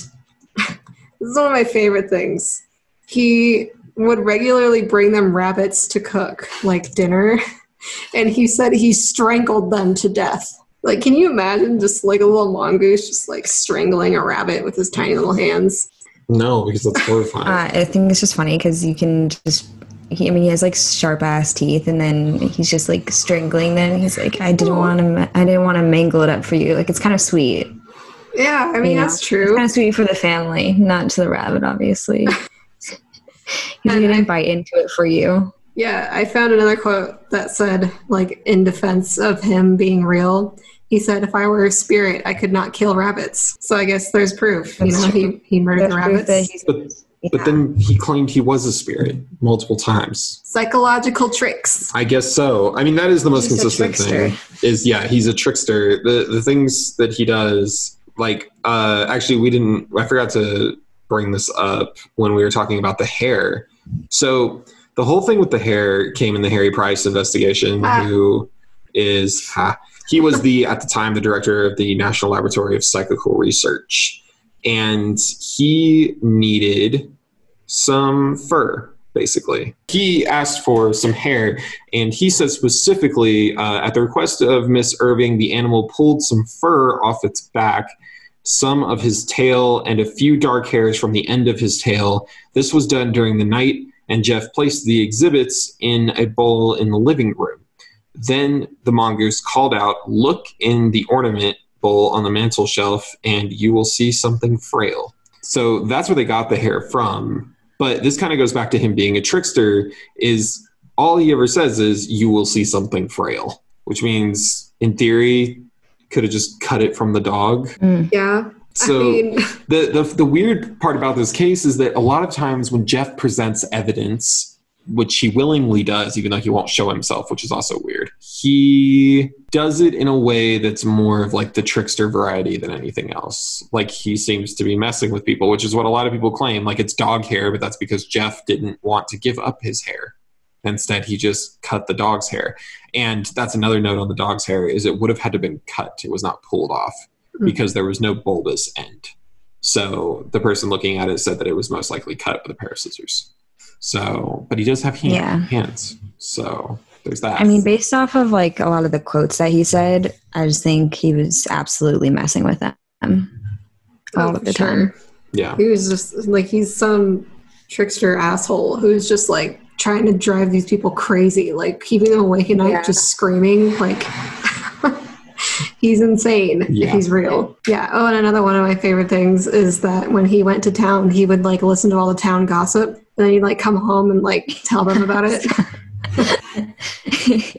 Speaker 1: this is one of my favorite things. He would regularly bring them rabbits to cook, like dinner, and he said he strangled them to death. Like, can you imagine just like a little mongoose just like strangling a rabbit with his tiny little hands?
Speaker 2: No, because that's horrifying.
Speaker 3: Uh, I think it's just funny because you can just. He, I mean, he has like sharp ass teeth, and then he's just like strangling them. He's like, "I didn't want to. I didn't want to mangle it up for you." Like it's kind of sweet.
Speaker 1: Yeah, I mean
Speaker 3: you know?
Speaker 1: that's true.
Speaker 3: Kind of sweet for the family, not to the rabbit, obviously. he's
Speaker 1: And
Speaker 3: gonna
Speaker 1: I-
Speaker 3: bite into it for you.
Speaker 1: Yeah, I found another quote that said, like, in defense of him being real, he said, "If I were a spirit, I could not kill rabbits." So I guess there's proof. You
Speaker 3: That's
Speaker 1: know, he he murdered
Speaker 3: There's
Speaker 1: the rabbits.
Speaker 3: he's-
Speaker 2: but but then he claimed he was a spirit multiple times.
Speaker 1: Psychological tricks.
Speaker 2: I guess so. I mean, that is the most
Speaker 3: He's
Speaker 2: consistent thing. Is yeah, he's a trickster. The the things that he does, like uh, actually, we didn't. I forgot to bring this up when we were talking about the hair. So the whole thing with the hair came in the Harry Price investigation,
Speaker 1: Ah.
Speaker 2: who is ha, he was the at the time the director of the National Laboratory of Psychical Research, and he needed some fur basically. He asked for some hair, and he said specifically, uh, at the request of Miss Irving, the animal pulled some fur off its back, some of his tail, and a few dark hairs from the end of his tail. This was done during the night, and Gef placed the exhibits in a bowl in the living room. Then the mongoose called out, Look in the ornament bowl on the mantel shelf, and you will see something frail. So that's where they got the hair from but this kind of goes back to him being a trickster is all he ever says is you will see something frail which means in theory could have just cut it from the dog. Mm.
Speaker 1: Yeah.
Speaker 2: so
Speaker 1: I mean,
Speaker 2: the, the the weird part about this case is that a lot of times when gef presents evidence which he willingly does even though he won't show himself which is also weird he does it in a way that's more of like the trickster variety than anything else. Like he seems to be messing with people which is what a lot of people claim. Like it's dog hair but that's because gef didn't want to give up his hair instead he just cut the dog's hair. And that's another note on the dog's hair is it would have had to have been cut. It was not pulled off mm-hmm. because there was no bulbous end. So the person looking at it said that it was most likely cut with a pair of scissors. So but he does have hand,
Speaker 3: Yeah.
Speaker 2: hands. So there's that.
Speaker 3: I mean, based off of like a lot of the quotes that he said, I just think he was absolutely messing with them oh, all
Speaker 1: oh,
Speaker 3: of the
Speaker 1: sure.
Speaker 3: time.
Speaker 2: yeah.
Speaker 1: He was just like he's some trickster asshole who's just like trying to drive these people crazy, like keeping them awake at night,
Speaker 3: Yeah.
Speaker 1: just screaming. Like he's insane
Speaker 2: Yeah.
Speaker 1: if he's real. Yeah. Oh, and another one of my favorite things is that when he went to town, he would like listen to all the town gossip, and then he'd like come home and like tell them about it.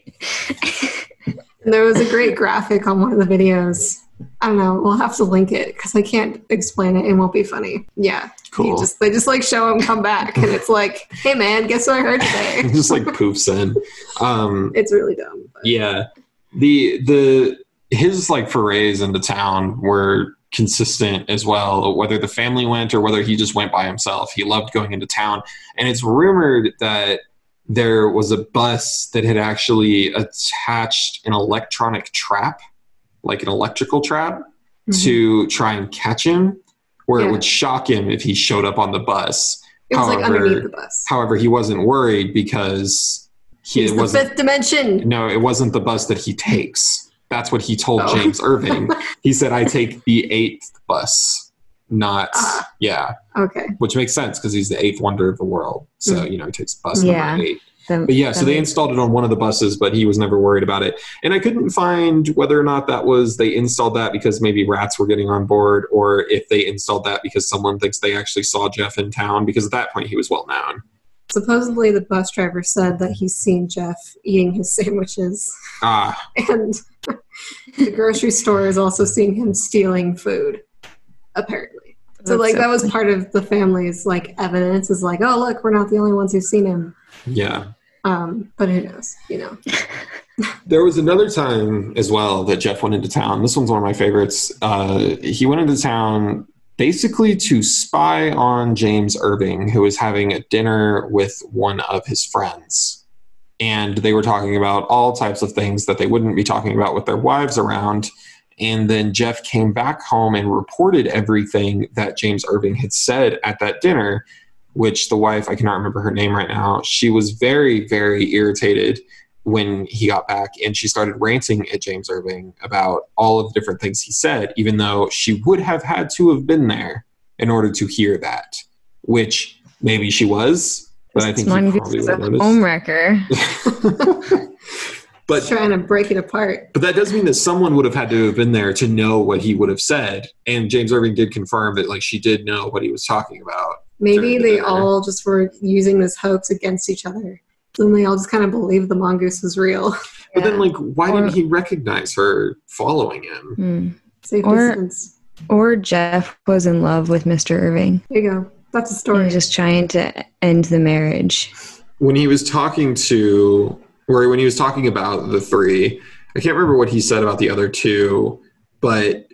Speaker 1: And there was a great graphic on one of the videos. I don't know. We'll have to link it because I can't explain it. It won't be funny. Yeah.
Speaker 2: Cool.
Speaker 1: just they just like show him come back, and it's like, hey man, guess what I heard today?
Speaker 2: just like poofs in um
Speaker 1: It's really dumb. but-
Speaker 2: yeah the the his like forays into town were consistent as well whether the family went or whether he just went by himself he loved going into town and it's rumored that there was a bus that had actually attached an electronic trap like an electrical trap to try and catch him where it would shock him if he showed up on the bus
Speaker 1: It was like
Speaker 2: however-
Speaker 1: underneath the bus.
Speaker 2: however he wasn't worried because he
Speaker 1: He's
Speaker 2: wasn't
Speaker 1: fifth dimension.
Speaker 2: no, it wasn't the bus that he takes. That's what he told
Speaker 1: Oh.
Speaker 2: James Irving. He said, I take the eighth bus, not,
Speaker 1: Ah.
Speaker 2: yeah,
Speaker 1: Okay.
Speaker 2: which makes sense because he's the eighth wonder of the world. So,
Speaker 1: Mm.
Speaker 2: you know, he takes bus
Speaker 3: Yeah.
Speaker 2: number eight.
Speaker 3: The-
Speaker 2: But yeah, so they installed it on one of the buses, but he was never worried about it. And I couldn't find whether or not that was they installed that because maybe rats were getting on board or if they installed that because someone thinks they actually saw Gef in town because at that point he was well known.
Speaker 1: Supposedly, the bus driver said that he's seen Gef eating his sandwiches,
Speaker 2: Ah,
Speaker 1: and the grocery store is also seeing him stealing food. Apparently. So
Speaker 3: That's
Speaker 1: like
Speaker 3: so
Speaker 1: that was
Speaker 3: funny.
Speaker 1: part of the family's like evidence is like, oh look, we're not the only ones who've seen him.
Speaker 2: yeah.
Speaker 1: Um, but who knows, you know?
Speaker 2: There was another time as well that Gef went into town. This one's one of my favorites. Uh, he went into town basically to spy on James Irving, who was having a dinner with one of his friends. And they were talking about all types of things that they wouldn't be talking about with their wives around. And then Gef came back home and reported everything that James Irving had said at that dinner, which the wife, I cannot remember her name right now, she was very, very irritated when he got back and she started ranting at James Irving about all of the different things he said, even though she would have had to have been there in order to hear that, which maybe she was, but I think he
Speaker 3: Mongoose
Speaker 2: probably
Speaker 3: is a
Speaker 2: would have noticed.
Speaker 3: home wrecker.
Speaker 2: but
Speaker 1: Trying to break it apart.
Speaker 2: but that does mean that someone would have had to have been there to know what he would have said. And James Irving did confirm that like she did know what he was talking about.
Speaker 1: Maybe they all just were using this hoax against each other. Then they all just kind of believed the mongoose was real.
Speaker 2: But then like why
Speaker 3: Or-
Speaker 2: didn't he recognize her following him?
Speaker 3: Hmm.
Speaker 1: Safe
Speaker 3: Or-
Speaker 1: distance.
Speaker 3: Or Gef was in love with Mr. Irving.
Speaker 1: There you go. That's a
Speaker 3: He
Speaker 1: story.
Speaker 3: was just trying to end the marriage.
Speaker 2: when he was talking to or when he was talking about the three i can't remember what he said about the other two but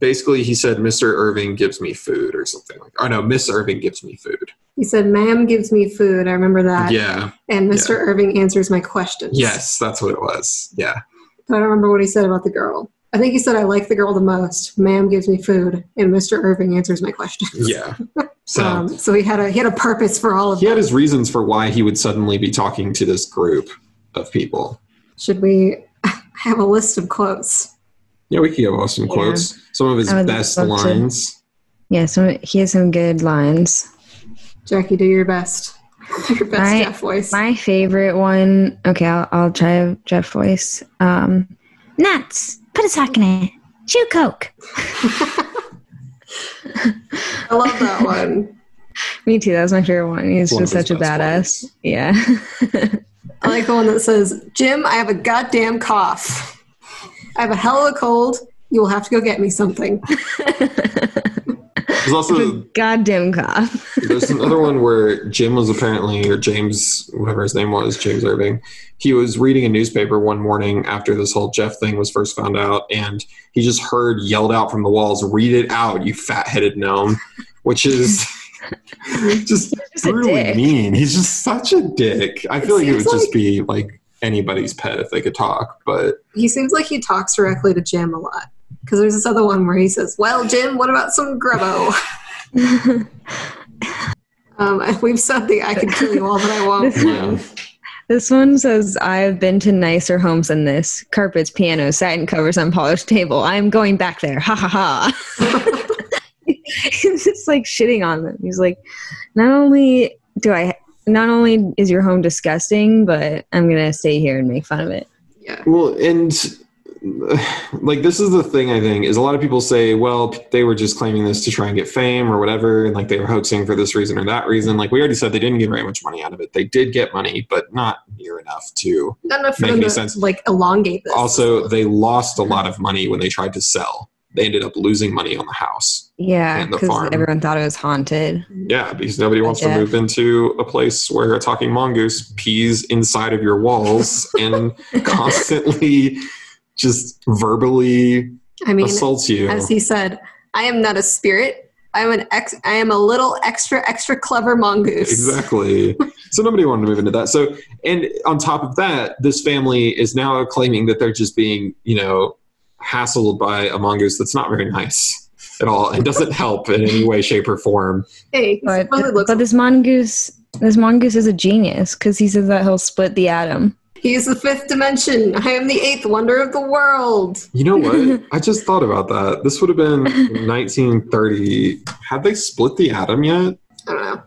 Speaker 2: basically he said mr irving gives me food or something like oh no miss irving gives me food
Speaker 1: He said, "Ma'am gives me food." I remember that.
Speaker 2: yeah
Speaker 1: And Mr. Irving answers my questions.
Speaker 2: yes that's what it was yeah
Speaker 1: But I don't remember what he said about the girl. I think he said, "I like the girl the most." Ma'am gives me food, and Mr. Irving answers my questions.
Speaker 2: yeah so
Speaker 1: Um, so he had a he had a purpose for all of
Speaker 2: he had his reasons for why he would suddenly be talking to this group of people
Speaker 1: Should we have a list of quotes?
Speaker 2: Yeah we could give off some
Speaker 3: Yeah.
Speaker 2: quotes some of his best
Speaker 3: love to.
Speaker 2: lines
Speaker 3: Yeah, so he has some good lines.
Speaker 1: Jackie, do your best. Your best
Speaker 3: My-
Speaker 1: Gef voice.
Speaker 3: My favorite one. Okay, I'll, I'll try Gef voice. Um, nuts. Put a sock in it. Chew coke.
Speaker 1: I love that one.
Speaker 3: Me too. That was my favorite one. He's
Speaker 2: One
Speaker 3: just such a
Speaker 2: best
Speaker 3: badass. Yeah.
Speaker 1: I like the one that says, "Jim, I have a goddamn cough. I have a hell of a cold. You will have to go get me something."
Speaker 2: there's also
Speaker 3: Goddamn cough.
Speaker 2: There's another one where Jim was apparently, or James, whatever his name was, James Irving. He was reading a newspaper one morning after this whole Gef thing was first found out, and he just heard yelled out from the walls, "Read it out, you fat-headed gnome," which is just
Speaker 3: Just
Speaker 2: brutally mean. He's just such a dick. I feel
Speaker 1: It
Speaker 2: like it would
Speaker 1: seems
Speaker 2: just be like anybody's pet if they could talk, but
Speaker 1: He seems like he talks directly to Jim a lot. Because there's this other one where he says, "Well, Jim, what about some grubbo?" um, we've said the "I can kill you all, but I won't."
Speaker 3: This-
Speaker 2: yeah.
Speaker 3: This one says, I've been to nicer homes than this. Carpets, pianos, satin covers, unpolished table. I'm going back there. Ha ha ha. He's just like shitting on them. He's like, not only do I, not only is your home disgusting, but I'm going to stay here and make fun of it.
Speaker 1: Yeah.
Speaker 2: Well, and like this is the thing I think is a lot of people say, well, they were just claiming this to try and get fame or whatever, and like they were hoaxing for this reason or that reason. Like we already said, they didn't get very much money out of it. They did get money, but not near enough to.
Speaker 1: Not enough
Speaker 2: Make any
Speaker 1: to
Speaker 2: sense.
Speaker 1: like elongate this.
Speaker 2: Also, they lost a lot of money when they tried to sell. They ended up losing money on the house.
Speaker 3: Yeah, because everyone thought it was haunted.
Speaker 2: Yeah, because nobody wants to move into a place where a talking mongoose pees inside of your walls and constantly just verbally
Speaker 1: I mean,
Speaker 2: assaults you.
Speaker 1: as he said, "I am not a spirit. I am an ex. I am a little extra, extra clever mongoose."
Speaker 2: Exactly. so nobody wanted to move into that. So, and on top of that, this family is now claiming that they're just being, you know, hassled by a mongoose that's not very nice at all and doesn't help in any way, shape, or form.
Speaker 1: Hey, he
Speaker 3: But,
Speaker 1: looks
Speaker 3: but this mongoose, this mongoose is a genius because he says that he'll split the atom.
Speaker 1: He is the fifth dimension. I am the eighth wonder of the world.
Speaker 2: You know what? I just thought about that. This would have been 1930. Had they split the atom yet?
Speaker 1: I don't know.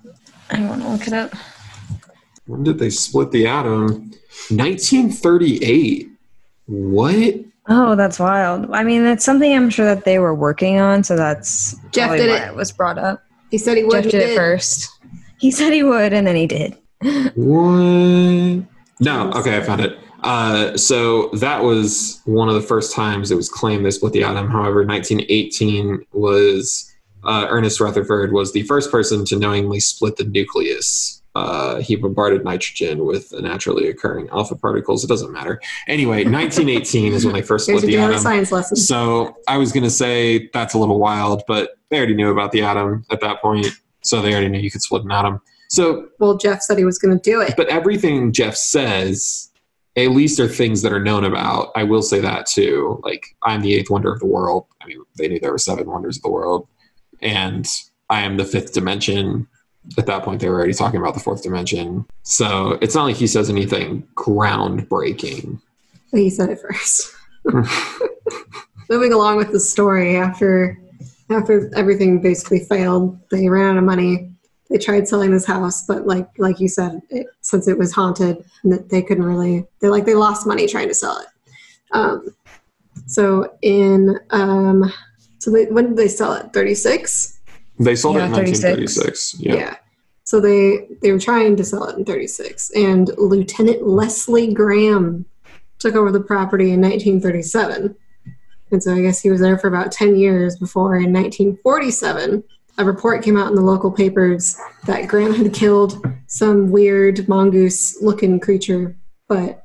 Speaker 3: I want to look it up.
Speaker 2: When did they split the atom? 1938. What?
Speaker 3: Oh, that's wild. I mean, that's something I'm sure that they were working on, so that's Gef
Speaker 1: did
Speaker 3: why
Speaker 1: it.
Speaker 3: it was brought up.
Speaker 1: He said he would.
Speaker 3: Gef
Speaker 1: he
Speaker 3: did it first. He said he would, and then he did.
Speaker 2: What? No, okay, I found it. Uh, so that was one of the first times it was claimed they split the atom. However, 1918 was uh, Ernest Rutherford was the first person to knowingly split the nucleus. Uh, he bombarded nitrogen with naturally occurring alpha particles. It doesn't matter. Anyway, 1918 is when they first split the atom.
Speaker 1: science lesson.
Speaker 2: So I was going to say that's a little wild, but they already knew about the atom at that point. So they already knew you could split an atom. So
Speaker 1: Well, Gef said he was going to do it.
Speaker 2: but everything Gef says, at least are things that are known about. I will say that too. Like I'm the eighth wonder of the world. I mean, they knew there were seven wonders of the world, and I am the fifth dimension. At that point, they were already talking about the fourth dimension. So it's not like he says anything groundbreaking.
Speaker 1: He said it first. Moving along with the story, after after everything basically failed, they ran out of money. They tried selling this house, but like like you said, it, since it was haunted, that they couldn't really. They like they lost money trying to sell it. Um, so in um, so they, when did they sell it? Thirty six.
Speaker 2: They sold
Speaker 3: Yeah,
Speaker 2: it in
Speaker 3: 36.
Speaker 2: 1936. Yeah.
Speaker 1: Yeah. So they they were trying to sell it in 36 and Lieutenant Leslie Graham took over the property in 1937. And so I guess he was there for about 10 years before in 1947 a report came out in the local papers that Graham had killed some weird mongoose looking creature, but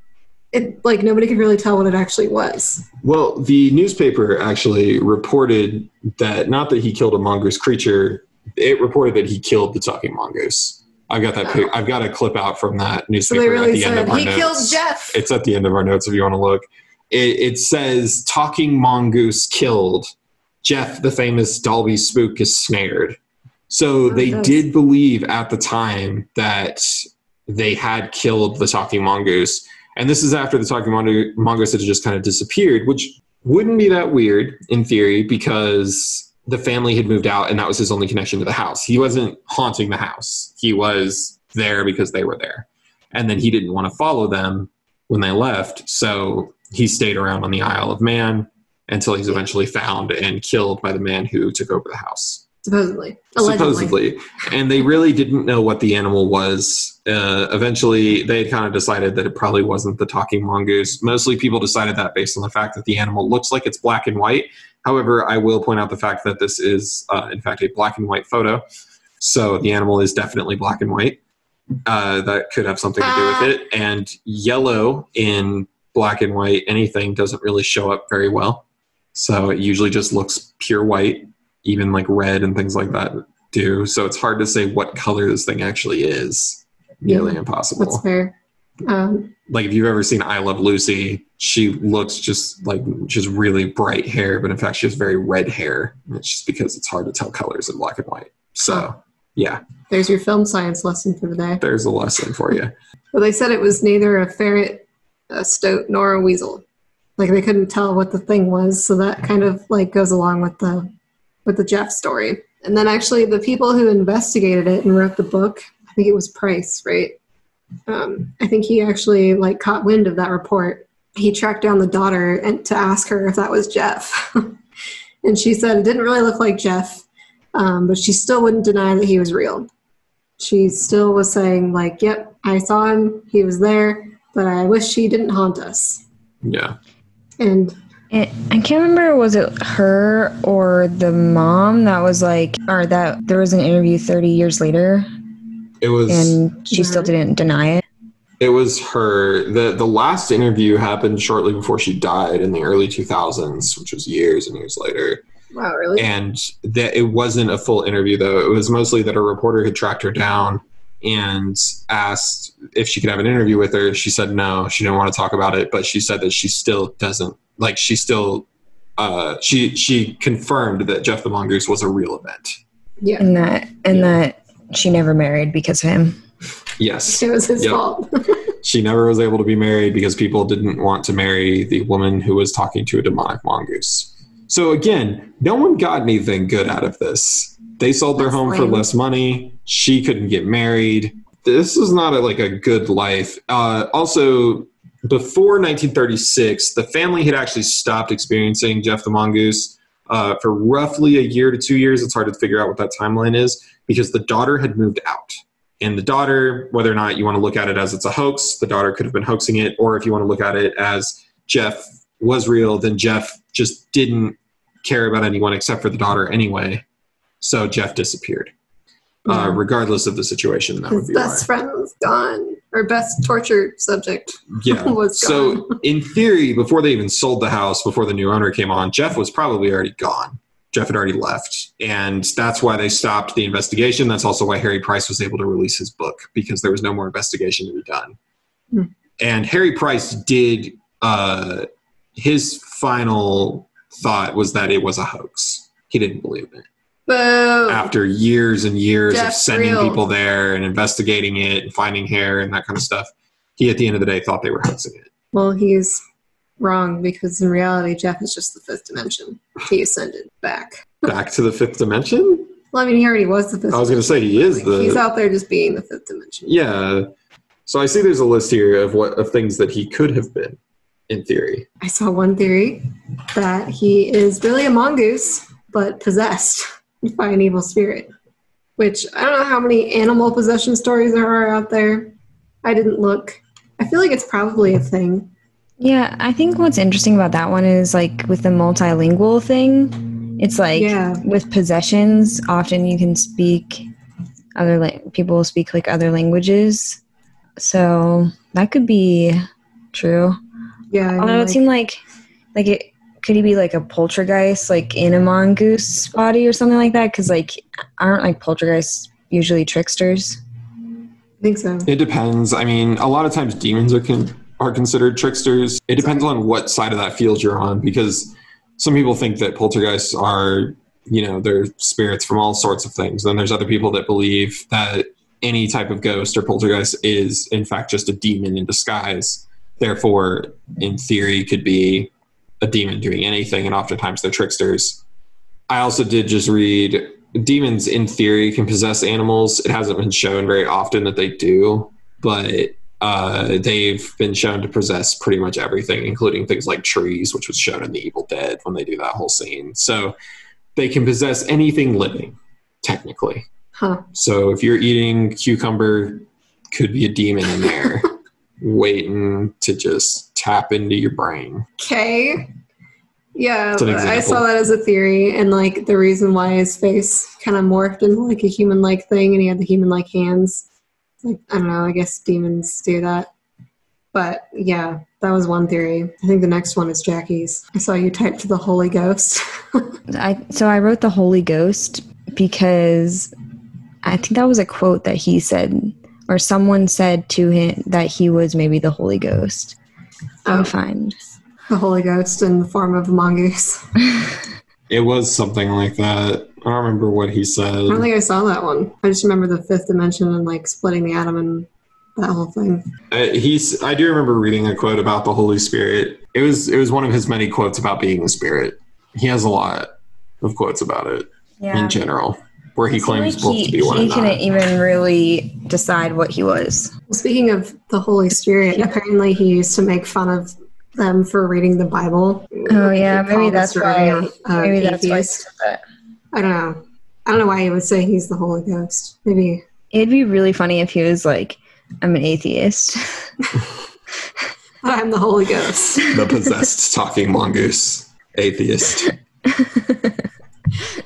Speaker 1: it like nobody could really tell what it actually was.
Speaker 2: Well, the newspaper actually reported that not that he killed a mongoose creature, it reported that he killed the talking mongoose. I've got that. Oh. pic- I've got a clip out from that
Speaker 1: So
Speaker 2: newspaper
Speaker 1: they
Speaker 2: at
Speaker 1: really
Speaker 2: the end of our
Speaker 1: he
Speaker 2: notes.
Speaker 1: killed Gef.
Speaker 2: It's at the end of our notes if you want to look. It, it says talking mongoose killed. Gef, the famous Dalby spook, is snared. So
Speaker 1: Oh,
Speaker 2: they did believe at the time that they had killed the talking mongoose. And this is after the talking mongoose had just kind of disappeared, which wouldn't be that weird in theory because the family had moved out and that was his only connection to the house. He wasn't haunting the house, he was there because they were there. And then he didn't want to follow them when they left. So he stayed around on the Isle of Man until he's eventually found and killed by the man who took over the house.
Speaker 1: Supposedly. Allegedly.
Speaker 2: Supposedly. And they really didn't know what the animal was. Uh, eventually, they had kind of decided that it probably wasn't the talking mongoose. Mostly people decided that based on the fact that the animal looks like it's black and white. However, I will point out the fact that this is, uh, in fact, a black and white photo. So the animal is definitely black and white. Uh, that could have something to do with it. And yellow in black and white, anything doesn't really show up very well. So it usually just looks pure white, even like red and things like that do. So it's hard to say what color this thing actually is. Nearly
Speaker 1: Yeah,
Speaker 2: impossible.
Speaker 1: That's fair. Um,
Speaker 2: like if you've ever seen I Love Lucy, she looks just like just really bright hair, but in fact she has very red hair. It's just because it's hard to tell colors in black and white. So yeah,
Speaker 1: there's your film science lesson for the day.
Speaker 2: there's a lesson for you.
Speaker 1: Well, they said it was neither a ferret, a stoat, nor a weasel. Like they couldn't tell what the thing was, so that kind of like goes along with the with the Gef story. And then actually, the people who investigated it and wrote the book, I think it was Price, right? Um, I think he actually like caught wind of that report. He tracked down the daughter and to ask her if that was Gef, and she said it didn't really look like Gef, um, but she still wouldn't deny that he was real she still was saying like yep i saw him he was there but i wish he didn't haunt us
Speaker 2: Yeah.
Speaker 1: And
Speaker 3: Eh, I can't remember was it her or the mom that was like or that there was an interview 30 years later?
Speaker 2: It was
Speaker 3: and she still didn't deny it.
Speaker 2: it was her. The the last interview happened shortly before she died in the early 2000s, which was years and years later.
Speaker 1: wow really?
Speaker 2: And that it wasn't a full interview though. It was mostly that a reporter had tracked her down and asked if she could have an interview with her. She said no she didn't want to talk about it but she said that she still doesn't like she still uh, she she confirmed that gef the mongoose was a real event
Speaker 1: yeah
Speaker 3: And that and
Speaker 2: Yeah.
Speaker 3: that she never married because of him.
Speaker 2: yes
Speaker 1: it was his
Speaker 2: Yep.
Speaker 1: fault
Speaker 2: she never was able to be married because people didn't want to marry the woman who was talking to a demonic mongoose. So again, no one got anything good out of this. They sold their
Speaker 1: That's
Speaker 2: home for less money. She couldn't get married. This is not a, like a good life. Uh, also, before 1936, the family had actually stopped experiencing Gef the mongoose uh, for roughly a year to two years. It's hard to figure out what that timeline is because the daughter had moved out. And the daughter, whether or not you want to look at it as it's a hoax, the daughter could have been hoaxing it, or if you want to look at it as Gef was real, then Gef just didn't care about anyone except for the daughter anyway. So Gef disappeared. Uh, regardless of the situation, that would
Speaker 1: his
Speaker 2: be
Speaker 1: best
Speaker 2: why.
Speaker 1: friend was gone or best torture subject
Speaker 2: Yeah.
Speaker 1: was
Speaker 2: So in theory, before they even sold the house, before the new owner came on, Gef was probably already gone. Gef had already left. And that's why they stopped the investigation. That's also why Harry Price was able to release his book because there was no more investigation to be done.
Speaker 1: Hmm.
Speaker 2: And Harry Price did, uh, his final thought was that it was a hoax. He didn't believe it.
Speaker 1: Boo.
Speaker 2: After years and years of sending
Speaker 1: real.
Speaker 2: people there and investigating it and finding hair and that kind of stuff, he at the end of the day thought they were hoaxing it.
Speaker 1: well he's wrong because in reality gef is just the fifth dimension he ascended back
Speaker 2: back to the fifth dimension.
Speaker 1: Well, I mean, he already was the fifth.
Speaker 2: I was going to say he is
Speaker 1: dimension. He's out there just being the fifth dimension.
Speaker 2: yeah. So I see there's a list here of what of things that he could have been, in theory.
Speaker 1: I saw one theory that he is really a mongoose, but possessed by an evil spirit. Which I don't know how many animal possession stories there are out there. I didn't look. I feel like it's probably a thing.
Speaker 3: Yeah, I think what's interesting about that one is like with the multilingual thing, it's like
Speaker 1: Yeah.
Speaker 3: with possessions, often you can speak other la- people speak like other languages. So that could be true.
Speaker 1: Yeah. I mean,
Speaker 3: Although it
Speaker 1: like-
Speaker 3: seemed like like it could he be like a poltergeist like in a mongoose body or something like that? Because like aren't like poltergeists usually tricksters?
Speaker 1: I think so.
Speaker 2: It depends. I mean, a lot of times demons are con- are considered tricksters. It depends on what side of that field you're on because some people think that poltergeists are, you know, they're spirits from all sorts of things. Then there's other people that believe that any type of ghost or poltergeist is in fact just a demon in disguise. Therefore, in theory, could be a demon doing anything, and oftentimes they're tricksters. I also did just read demons in theory can possess animals. It hasn't been shown very often that they do, but uh, they've been shown to possess pretty much everything, including things like trees, which was shown in The Evil Dead when they do that whole scene. So they can possess anything living, technically.
Speaker 1: Huh.
Speaker 2: So if you're eating cucumber, could be a demon in there waiting to just tap into your brain.
Speaker 1: Okay. Yeah, I saw that as a theory, and like the reason why his face kind of morphed into like a human-like thing, and he had the human-like hands. Like I don't know, I guess demons do that. But yeah, that was one theory. I think the next one is Jackie's. I saw you type to the Holy Ghost.
Speaker 3: I so I wrote the Holy Ghost because I think that was a quote that he said or someone said to him that he was maybe the Holy Ghost. I'll
Speaker 1: Oh.
Speaker 3: find.
Speaker 1: the Holy Ghost in the form of a mongoose.
Speaker 2: It was something like that. I don't remember what he said.
Speaker 1: I don't think I saw that one. I just remember the fifth dimension and like splitting the atom and that whole thing.
Speaker 2: Uh, he's. I do remember reading a quote about the Holy Spirit. It was. It was one of his many quotes about being the Spirit. He has a lot of quotes about it in general, where he claims
Speaker 3: like
Speaker 2: both
Speaker 3: he,
Speaker 2: to be one.
Speaker 3: He couldn't
Speaker 2: not.
Speaker 3: even really decide what he was.
Speaker 1: Well, speaking of the Holy Spirit, apparently he used to make fun of them for reading the Bible.
Speaker 3: Oh yeah, maybe that's
Speaker 1: Australia,
Speaker 3: why.
Speaker 1: uh,
Speaker 3: maybe that's why. he
Speaker 1: atheist.
Speaker 3: said that.
Speaker 1: I don't know. I don't know why he would say he's the Holy Ghost. Maybe
Speaker 3: It'd be really funny if he was like, "I'm an atheist."
Speaker 1: I'm the Holy Ghost.
Speaker 2: the possessed talking mongoose atheist.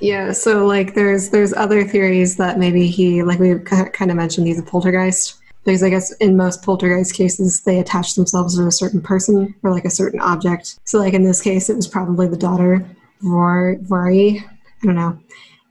Speaker 1: yeah. So like, there's there's other theories that maybe he like we kind of mentioned he's a poltergeist because I guess in most poltergeist cases they attach themselves to a certain person or like a certain object. So like in this case, it was probably the daughter, Vor Vori. I don't know.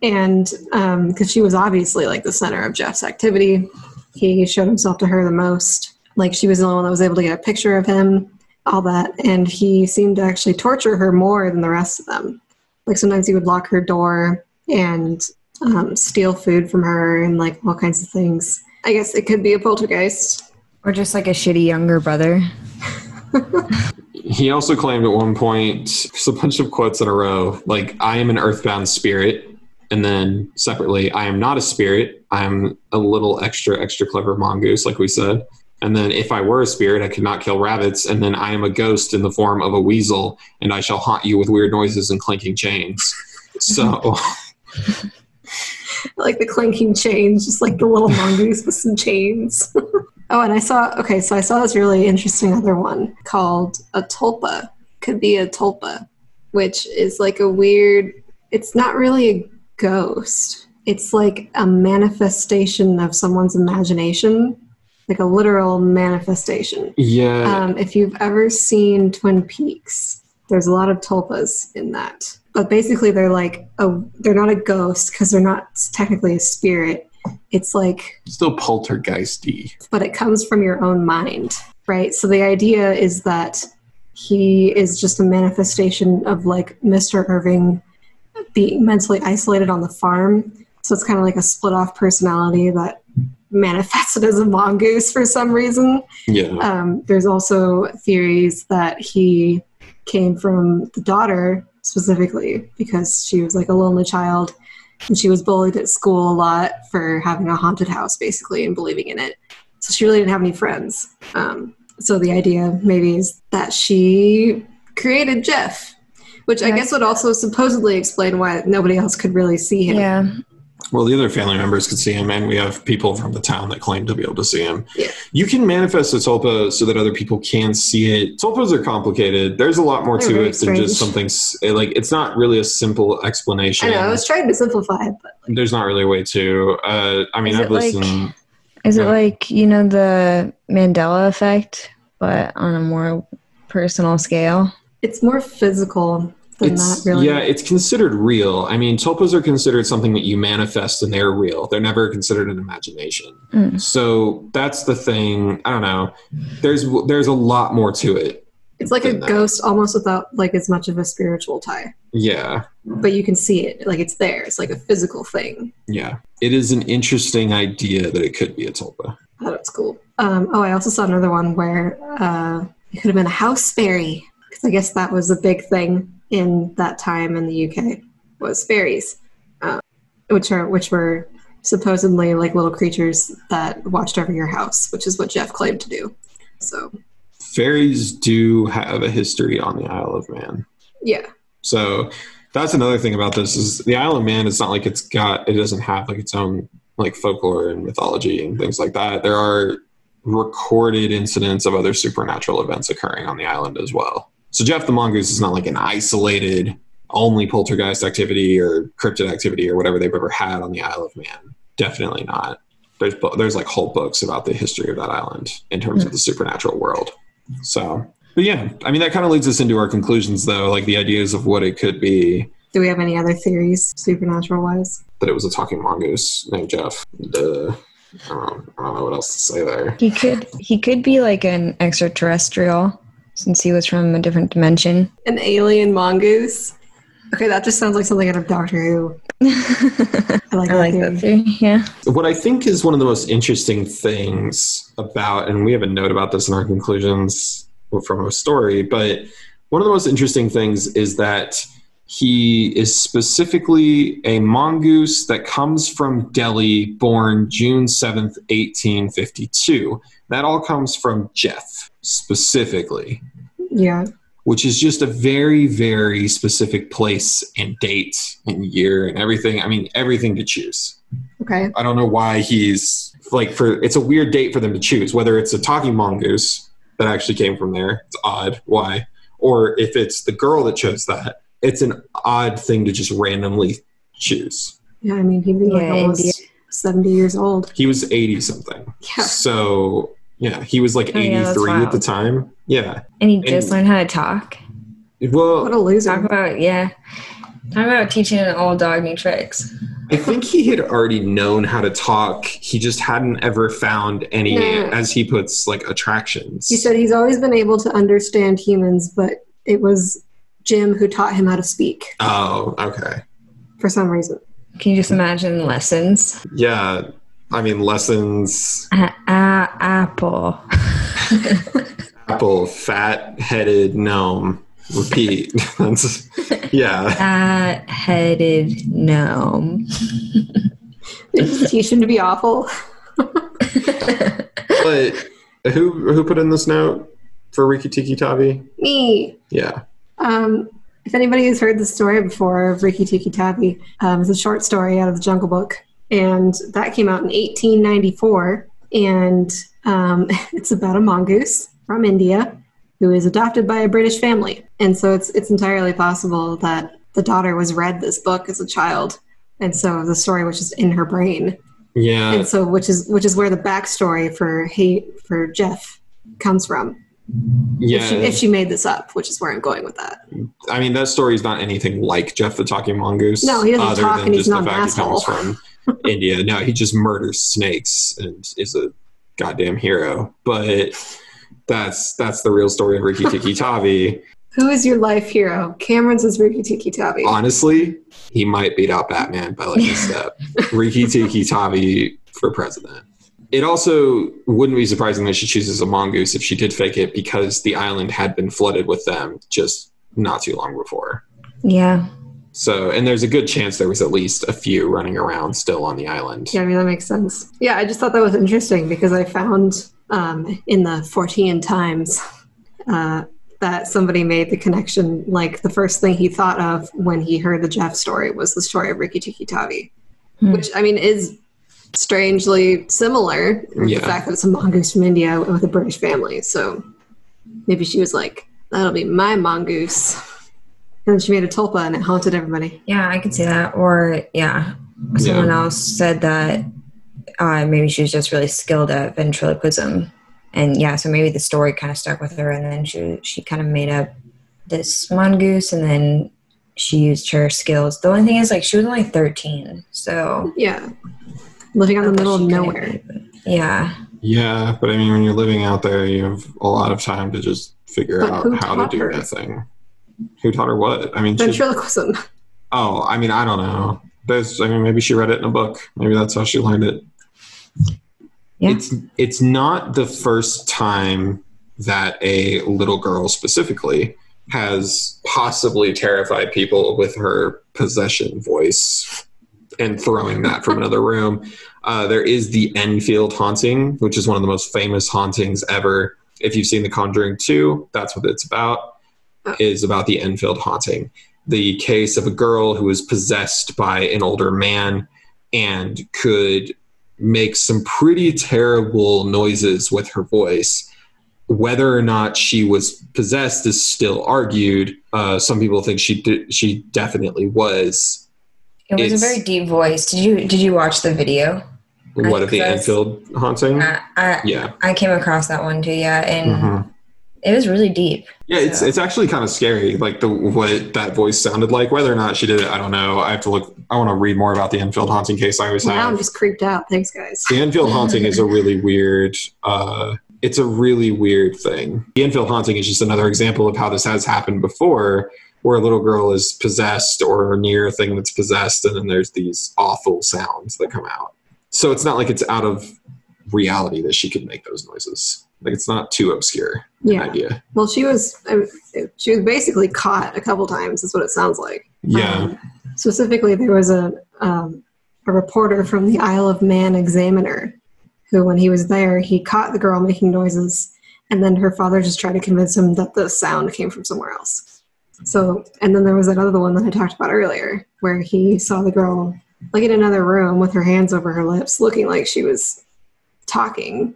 Speaker 1: And um, because she was obviously like the center of Gef's activity, he showed himself to her the most. Like she was the only one that was able to get a picture of him, all that. And he seemed to actually torture her more than the rest of them. Like sometimes he would lock her door and um, steal food from her and like all kinds of things. I guess it could be a poltergeist.
Speaker 3: or just like a shitty younger brother.
Speaker 2: He also claimed at one point, just a bunch of quotes in a row, like, I am an earthbound spirit. And then separately, I am not a spirit. I'm a little extra, extra clever mongoose, like we said. And then if I were a spirit, I could not kill rabbits. And then I am a ghost in the form of a weasel, and I shall haunt you with weird noises and clinking chains. So
Speaker 1: like the clinking chains, just like the little mongoose with some chains. oh, and I saw, okay, so I saw this really interesting other one called a tulpa. Could be a tulpa, which is like a weird, it's not really a ghost. It's like a manifestation of someone's imagination, like a literal manifestation.
Speaker 2: yeah,
Speaker 1: Um, if you've ever seen Twin Peaks, there's a lot of tulpas in that. But basically, they're like a, they're not a ghost because they're not technically a spirit. It's like,
Speaker 2: still poltergeisty.
Speaker 1: but it comes from your own mind, right? So the idea is that he is just a manifestation of like Mr. Irving being mentally isolated on the farm. So it's kind of like a split off personality that manifested as a mongoose for some reason.
Speaker 2: Yeah.
Speaker 1: Um, there's also theories that he came from the daughter specifically because she was like a lonely child and she was bullied at school a lot for having a haunted house basically and believing in it. So she really didn't have any friends. Um, so the idea maybe is that she created Gef, which I guess would also supposedly explain why nobody else could really see him.
Speaker 3: Yeah.
Speaker 2: Well, the other family members could see him, and we have people from the town that claim to be able to see him.
Speaker 1: Yeah.
Speaker 2: You can manifest a tulpa so that other people can see it. Tulpas are complicated. There's a lot more
Speaker 1: They're
Speaker 2: to
Speaker 1: very
Speaker 2: it than just something like it's not really a simple explanation.
Speaker 1: I know, I was trying to simplify it, but
Speaker 2: There's not really a way to. Uh, I mean,
Speaker 3: Is
Speaker 2: I've
Speaker 3: it like-
Speaker 2: listened.
Speaker 3: Is it
Speaker 2: Yeah.
Speaker 3: like, you know, the Mandela effect, but on a more personal scale?
Speaker 1: it's more physical than
Speaker 2: It's,
Speaker 1: really.
Speaker 2: Yeah, it's considered real. I mean, tulpas are considered something that you manifest and they're real. They're never considered an imagination.
Speaker 3: Mm.
Speaker 2: So that's the thing. I don't know. There's there's a lot more to it.
Speaker 1: It's like a
Speaker 2: that.
Speaker 1: ghost almost without like as much of a spiritual tie.
Speaker 2: Yeah.
Speaker 1: But you can see it. Like it's there. It's like a physical thing.
Speaker 2: Yeah. It is an interesting idea that it could be a tulpa.
Speaker 1: I thought it was cool. Um, oh, I also saw another one where uh, it could have been a house fairy. Because I guess that was a big thing in that time in the UK was fairies, uh, which are which were supposedly like little creatures that watched over your house, which is what Gef claimed to do. So
Speaker 2: Fairies do have a history on the Isle of Man.
Speaker 1: yeah,
Speaker 2: So that's another thing about this is the Isle of Man. It's not like it's got it doesn't have like its own like folklore and mythology and things like that. There are recorded incidents of other supernatural events occurring on the island as well. So Gef the Mongoose is not like an isolated only poltergeist activity or cryptid activity or whatever they've ever had on the Isle of Man. Definitely not. There's bo- there's like whole books about the history of that island in terms of the supernatural world. So, but yeah, I mean that kind of leads us into our conclusions though, like the ideas of what it could be.
Speaker 1: do we have any other theories, supernatural wise?
Speaker 2: That it was a talking mongoose named Gef. Duh. I don't, I don't know what else to say there.
Speaker 3: He could he could be like an extraterrestrial since he was from a different dimension.
Speaker 1: An alien mongoose. Okay, that just sounds like something out of Doctor Who. I like
Speaker 3: I
Speaker 1: that
Speaker 3: like
Speaker 1: theory.
Speaker 3: that theory. Yeah.
Speaker 2: What I think is one of the most interesting things about, and we have a note about this in our conclusions from our story, but one of the most interesting things is that he is specifically a mongoose that comes from Delhi, born June 7th, 1852. That all comes from Gef specifically.
Speaker 1: Yeah.
Speaker 2: which is just a very, very specific place and date and year and everything. I mean, everything to choose.
Speaker 1: Okay.
Speaker 2: I don't know why he's like for it's a weird date for them to choose, whether it's a talking mongoose that actually came from there. It's odd. Why? Or if it's the girl that chose that, it's an odd thing to just randomly choose.
Speaker 1: Yeah, I mean, he'd be like
Speaker 3: Yeah,
Speaker 1: almost
Speaker 3: India.
Speaker 1: 70 years old.
Speaker 2: He was 80 something.
Speaker 1: Yeah.
Speaker 2: So, yeah, he was like
Speaker 3: Oh, yeah,
Speaker 2: 83 at the time. Yeah.
Speaker 3: And he just
Speaker 2: And-
Speaker 3: learned how to talk.
Speaker 2: Well,
Speaker 1: What a loser.
Speaker 3: Talk about yeah. Talk about teaching an old dog new tricks.
Speaker 2: I think he had already known how to talk. He just hadn't ever found any,
Speaker 1: Yeah.
Speaker 2: as he puts, like attractions.
Speaker 1: He said he's always been able to understand humans, but it was Jim who taught him how to speak
Speaker 2: oh, okay.
Speaker 1: for some reason.
Speaker 3: Can you just imagine lessons?
Speaker 2: Yeah. I mean, lessons,
Speaker 3: A- a- apple.
Speaker 2: apple, fat headed gnome. Repeat. That's, yeah.
Speaker 3: Fat-headed gnome.
Speaker 1: Did you teach him to be awful?
Speaker 2: But who who put in this note for Rikki Tikki Tavi?
Speaker 1: Me.
Speaker 2: Yeah.
Speaker 1: Um, if anybody has heard the story before of Rikki Tikki Tavi, um, it's a short story out of the Jungle Book, and that came out in 1894. And um, it's about a mongoose from India who is adopted by a British family, and so it's it's entirely possible that the daughter was read this book as a child, and so the story was just in her brain,
Speaker 2: Yeah.
Speaker 1: and so which is which is where the backstory for hate for Gef comes from.
Speaker 2: Yeah.
Speaker 1: If, she, if she made this up, which is where I'm going with that.
Speaker 2: I mean, that story is not anything like Gef the Talking Mongoose.
Speaker 1: No, he doesn't talk and he's not an
Speaker 2: fact he comes from India. No, he just murders snakes and is a goddamn hero. But that's that's the real story of Rikki Tikki Tavi.
Speaker 1: Who is your life hero? Cameron's is Rikki Tikki Tavi.
Speaker 2: Honestly, he might beat out Batman by like a step. Rikki Tikki Tavi for president. It also wouldn't be surprising that she chooses a mongoose if she did fake it because the island had been flooded with them just not too long before.
Speaker 3: Yeah.
Speaker 2: So, and there's a good chance there was at least a few running around still on the island.
Speaker 1: Yeah, I mean, that makes sense. Yeah, I just thought that was interesting because I found um, in the Fortean Times uh, that somebody made the connection. Like, the first thing he thought of when he heard the Gef story was the story of Rikki Tikki Tavi,
Speaker 3: Hmm.
Speaker 1: which, I mean, is strangely similar.
Speaker 2: Yeah.
Speaker 1: The fact that it's a mongoose from India with a British family. So maybe she was like, that'll be my mongoose. And then she made a tulpa and it haunted everybody.
Speaker 3: Yeah, I could see that. Or yeah, someone
Speaker 2: Yeah.
Speaker 3: else said that uh, maybe she was just really skilled at ventriloquism, and yeah, so maybe the story kind of stuck with her, and then she she kind of made up this mongoose, and then she used her skills. The only thing is, like, she was only thirteen, so
Speaker 1: Yeah. Living out in the middle of nowhere.
Speaker 3: really- Yeah,
Speaker 2: Yeah, but I mean, when you're living out there, you have a lot of time to just figure
Speaker 1: But
Speaker 2: out how to do
Speaker 1: her?
Speaker 2: that thing. Who taught her what? I mean, she,
Speaker 1: Ventriloquism.
Speaker 2: oh, I mean, I don't know. There's, I mean, maybe she read it in a book. Maybe that's how she learned it.
Speaker 3: Yeah.
Speaker 2: It's it's not the first time that a little girl specifically has possibly terrified people with her possession voice and throwing that from another room. Uh, there is the Enfield haunting, which is one of the most famous hauntings ever. If you've seen The Conjuring 2, that's what it's about. Is about the Enfield haunting, the case of a girl who was possessed by an older man and could make some pretty terrible noises with her voice. Whether or not she was possessed is still argued. Uh, some people think she she definitely was.
Speaker 3: it was
Speaker 2: It's-
Speaker 3: a very deep voice. Did you did you watch the video?
Speaker 2: What of the Enfield haunting?
Speaker 3: I I,
Speaker 2: Yeah,
Speaker 3: I came across that one too. Yeah, and
Speaker 2: Mhm.
Speaker 3: It was really deep.
Speaker 2: yeah. It's
Speaker 3: So-
Speaker 2: it's actually kind of scary, like the what that voice sounded like. Whether or not she did it, I don't know. I have to look. I want to read more about the Enfield haunting case. I always
Speaker 1: Now I'm just creeped out. Thanks, guys.
Speaker 2: The Enfield haunting is a really weird. Uh, it's a really weird thing. The Enfield haunting is just another example of how this has happened before, where a little girl is possessed or near a thing that's possessed, and then there's these awful sounds that come out. So it's not like it's out of reality that she could make those noises. Like it's not too obscure an
Speaker 1: Yeah.
Speaker 2: idea.
Speaker 1: Well, she was she was basically caught a couple times. Is what it sounds like.
Speaker 2: Yeah.
Speaker 1: Um, specifically, there was a um, a reporter from the Isle of Man Examiner who, when he was there, he caught the girl making noises, and then her father just tried to convince him that the sound came from somewhere else. So, and then there was another one that I talked about earlier, where he saw the girl like in another room with her hands over her lips, looking like she was talking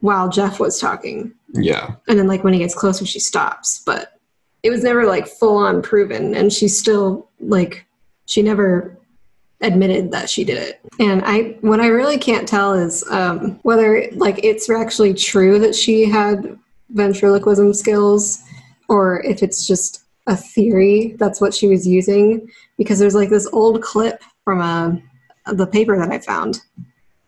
Speaker 1: while Gef was talking.
Speaker 2: Yeah.
Speaker 1: and then like when he gets closer she stops. But it was never like full on proven. And she still like she never admitted that she did it. And i what i really can't tell is um, whether like it's actually true that she had ventriloquism skills or if it's just a theory that's what she was using. Because there's like this old clip from a, the paper that i found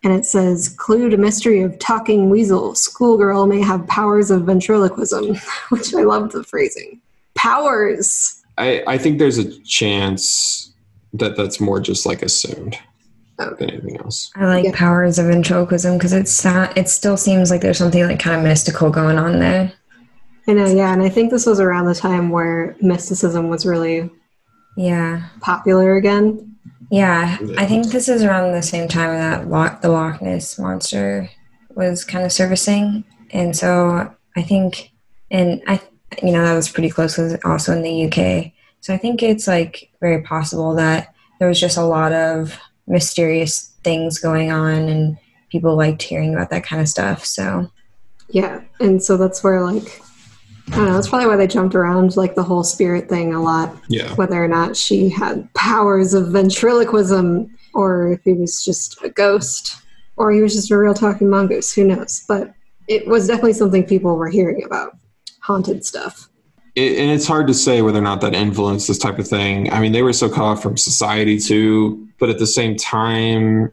Speaker 1: and it says clue to mystery of talking weasel schoolgirl may have powers of ventriloquism which i love the phrasing powers
Speaker 2: I, I think there's a chance that that's more just like assumed
Speaker 1: Oh.
Speaker 2: than anything else.
Speaker 3: I like
Speaker 1: Yeah.
Speaker 3: powers of ventriloquism because it's sa- it still seems like there's something like kind of mystical going on there.
Speaker 1: i know yeah and i think this was around the time where mysticism was really
Speaker 3: Yeah,
Speaker 1: popular again
Speaker 3: yeah.
Speaker 2: Yeah.
Speaker 3: I think this is around the same time that Loch, the Loch Ness monster was kind of servicing, and so I think, and I, you know, that was pretty close. Was also in the UK, so I think it's like very possible that there was just a lot of mysterious things going on, and people liked hearing about that kind of stuff. So
Speaker 1: yeah and so that's where like i don't know that's probably why they jumped around like the whole spirit thing a lot
Speaker 2: Yeah.
Speaker 1: whether or not she had powers of ventriloquism or if he was just a ghost or he was just a real talking mongoose who knows but it was definitely something people were hearing about haunted stuff
Speaker 2: it, and it's hard to say whether or not that influenced this type of thing. I mean, they were so cut off from society too, but at the same time,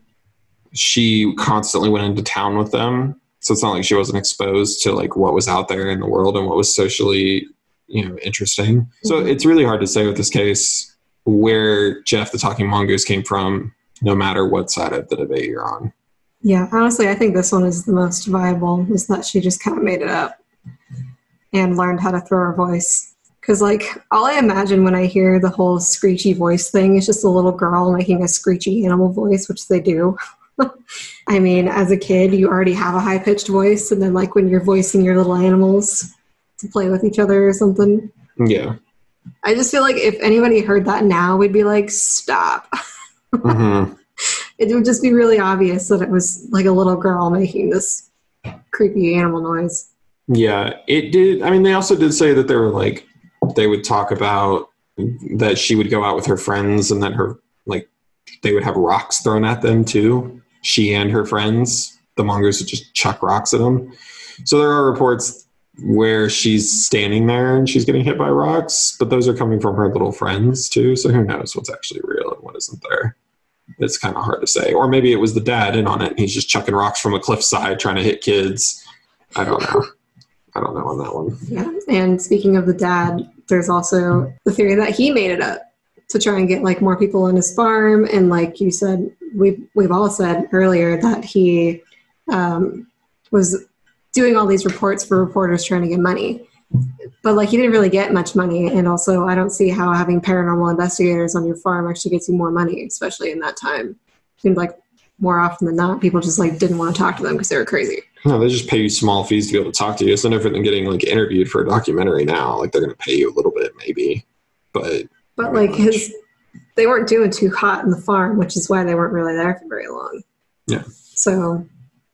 Speaker 2: she constantly went into town with them. So it's not like she wasn't exposed to like what was out there in the world and what was socially, you know, interesting. So
Speaker 1: Mhm.
Speaker 2: it's really hard to say with this case where Gef the talking mongoose came from, no matter what side of the debate you're on.
Speaker 1: yeah honestly i think this one is the most viable is that she just kind of made it up and learned how to throw her voice Because, like, all I imagine when I hear the whole screechy voice thing is just a little girl making a screechy animal voice, which they do. I mean, as a kid, you already have a high pitched voice, and then, like, when you're voicing your little animals to play with each other or something.
Speaker 2: Yeah.
Speaker 1: I just feel like if anybody heard that now, we'd be like, stop.
Speaker 2: hmm
Speaker 1: It would just be really obvious that it was like a little girl making this creepy animal noise.
Speaker 2: Yeah, it did. I mean, they also did say that they were like, they would talk about that she would go out with her friends and then her, like, they would have rocks thrown at them too. She and her friends, the mongoose would just chuck rocks at them. So there are reports where she's standing there and she's getting hit by rocks, but those are coming from her little friends too. So who knows what's actually real and what isn't there? It's kind of hard to say. Or maybe it was the dad in on it and he's just chucking rocks from a cliffside trying to hit kids. I don't know. I don't know on that one.
Speaker 1: Yeah. And speaking of the dad, there's also the theory that he made it up to try and get like more people on his farm. And like you said, we've we've all said earlier that he um, was doing all these reports for reporters trying to get money. But like he didn't really get much money, and also I don't see how having paranormal investigators on your farm actually gets you more money, especially in that time. it Seemed like more often than not, people just like didn't want to talk to them because they were crazy.
Speaker 2: No, they just pay you small fees to be able to talk to you. It's no different than getting like interviewed for a documentary now. Like they're going to pay you a little bit, maybe, but
Speaker 1: But like his, they weren't doing too hot in the farm, which is why they weren't really there for very long.
Speaker 2: Yeah.
Speaker 1: So,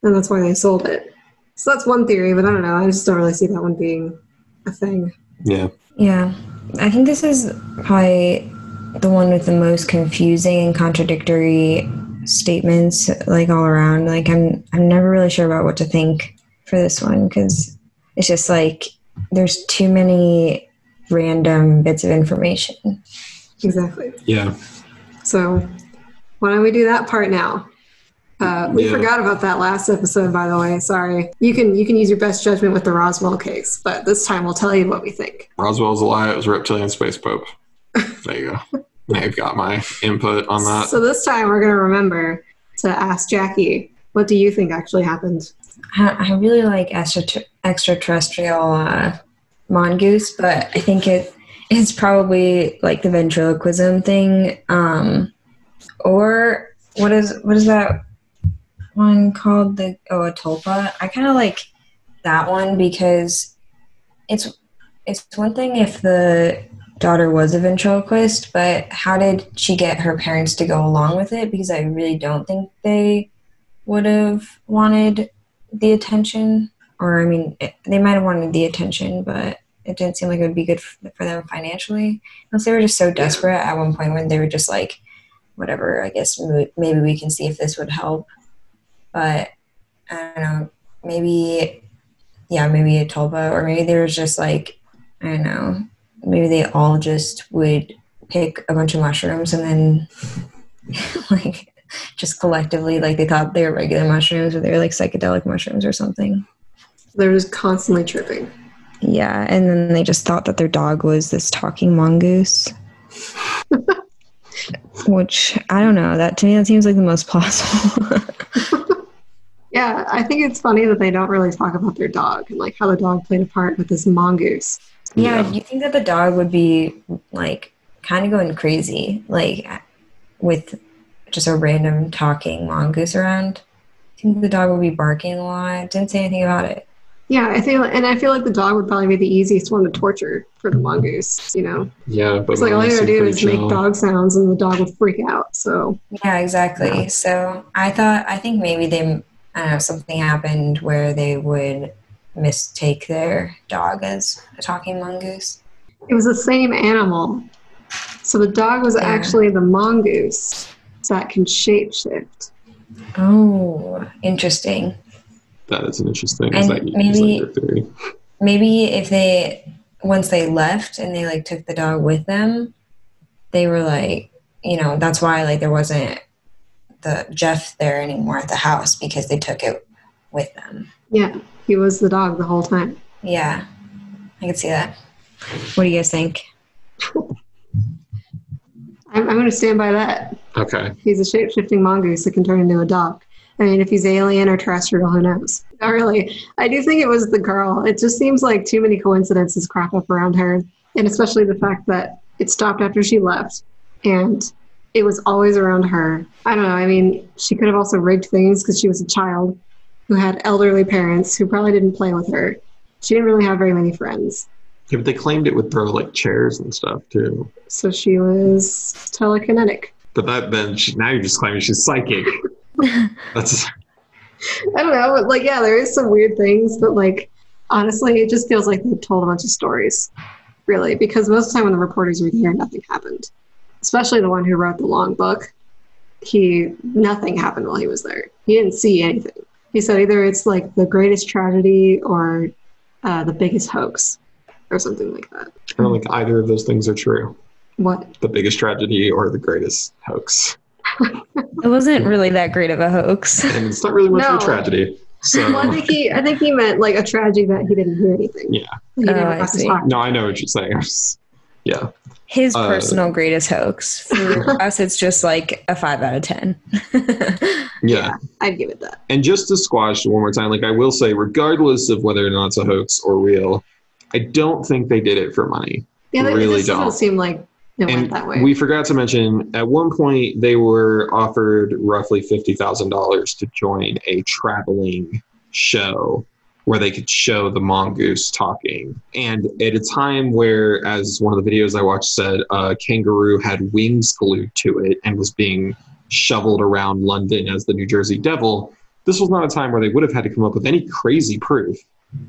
Speaker 1: and that's why they sold it. So that's one theory, but I don't know. I just don't really see that one being a thing.
Speaker 2: yeah,
Speaker 3: Yeah, I think this is probably the one with the most confusing and contradictory statements, like all around. Like I'm, I'm never really sure about what to think for this one because it's just like there's too many random bits of information.
Speaker 1: Exactly.
Speaker 2: yeah,
Speaker 1: So, why don't we do that part now? Uh, we
Speaker 2: Yeah.
Speaker 1: forgot about that last episode, by the way. Sorry. You can you can use your best judgment with the Roswell case, but this time we'll tell you what we think.
Speaker 2: Roswell's a lie. It was a reptilian space pope. There you go. Now you've got my input on that.
Speaker 1: So this time we're gonna remember to ask Jackie, what do you think actually happened?
Speaker 3: I, I really like extra, extraterrestrial uh, mongoose, but I think it it's probably like the ventriloquism thing, um, or what is what is that one called? The oh, a tulpa. I kind of like that one because it's it's one thing if the daughter was a ventriloquist, but how did she get her parents to go along with it? Because I really don't think they would have wanted the attention or i mean it, they might have wanted the attention but it didn't seem like it would be good for them financially. Unless they were just so desperate at one point when they were just like whatever i guess maybe we can see if this would help. But i don't know maybe yeah maybe a tulpa or maybe they was just like i don't know maybe they all just would pick a bunch of mushrooms and then like just collectively like they thought they were regular mushrooms or they were like psychedelic mushrooms or something.
Speaker 1: They're just constantly tripping.
Speaker 3: Yeah and then they just thought that their dog was this talking mongoose which i don't know that to me that seems like the most plausible
Speaker 1: Yeah, I think it's funny that they don't really talk about their dog and like how the dog played a part with this mongoose.
Speaker 3: yeah,
Speaker 2: Yeah.
Speaker 3: do you think that the dog would be like kind of going crazy like with just a random talking mongoose around I think the dog would be barking a lot didn't say anything about it
Speaker 1: Yeah, I feel and I feel like the dog would probably be the easiest one to torture for the mongoose. You know,
Speaker 2: yeah, but
Speaker 1: it's like all you
Speaker 2: mongoose
Speaker 1: gotta do
Speaker 2: pretty
Speaker 1: is make dog sounds and the dog would freak out. So
Speaker 3: Yeah, exactly. So I thought, I think maybe they, I don't know, something happened where they would mistake their dog as a talking mongoose.
Speaker 1: it was the same animal. So the dog was
Speaker 3: Yeah.
Speaker 1: actually the mongoose that can shapeshift.
Speaker 3: Oh, interesting.
Speaker 2: That is an interesting.
Speaker 3: And
Speaker 2: is that
Speaker 3: maybe-
Speaker 2: your theory?
Speaker 3: Maybe if they, once they left and they like took the dog with them, they were like, you know, that's why like there wasn't the Gef there anymore at the house because they took it with them.
Speaker 1: Yeah, he was the dog the whole time.
Speaker 3: Yeah, I could see that. What do you guys think?
Speaker 1: I'm, I'm going to stand by that.
Speaker 2: Okay.
Speaker 1: He's a shapeshifting mongoose that can turn into a dog. I mean, if he's alien or terrestrial, who knows? Not really. I do think it was the girl. It just seems like too many coincidences crop up around her. and especially the fact that it stopped after she left and it was always around her. I don't know. I mean, she could have also rigged things because she was a child who had elderly parents who probably didn't play with her. She didn't really have very many friends.
Speaker 2: Yeah, but they claimed it would throw like chairs and stuff too.
Speaker 1: So she was telekinetic.
Speaker 2: But that then she, now you're just claiming she's psychic. That's
Speaker 1: I don't know. Like, yeah, there is some weird things, but like, honestly, it just feels like they told a bunch of stories, really, because most of the time when the reporters were here, nothing happened. Especially the one who wrote the long book. He nothing happened while he was there. He didn't see anything. He said either it's like the greatest tragedy or uh, the biggest hoax, or something like that.
Speaker 2: I don't think either of those things are true.
Speaker 1: What?
Speaker 2: The biggest tragedy or the greatest hoax.
Speaker 3: It wasn't really that great of a hoax.
Speaker 2: And it's not really much of a tragedy. So
Speaker 1: Well, I think he, I think he meant like a tragedy that he didn't hear anything.
Speaker 2: Yeah.
Speaker 1: He
Speaker 3: Oh, I
Speaker 1: got to
Speaker 3: see.
Speaker 2: no, I know what you're saying. yeah.
Speaker 3: His
Speaker 2: Uh,
Speaker 3: personal greatest hoax. For us, it's just like a five out of ten.
Speaker 2: Yeah.
Speaker 1: I'd give it that.
Speaker 2: And just to squash one more time, like I will say, regardless of whether or not it's a hoax or real, I don't think they did it for money.
Speaker 1: Yeah, they,
Speaker 2: Really
Speaker 1: it just
Speaker 2: don't.
Speaker 1: doesn't seem like it
Speaker 2: and
Speaker 1: went that way.
Speaker 2: we forgot to mention at one point they were offered roughly $50,000 to join a traveling show where they could show the mongoose talking. And at a time where, as one of the videos I watched said, a kangaroo had wings glued to it and was being shoveled around London as the New Jersey Devil, this was not a time where they would have had to come up with any crazy proof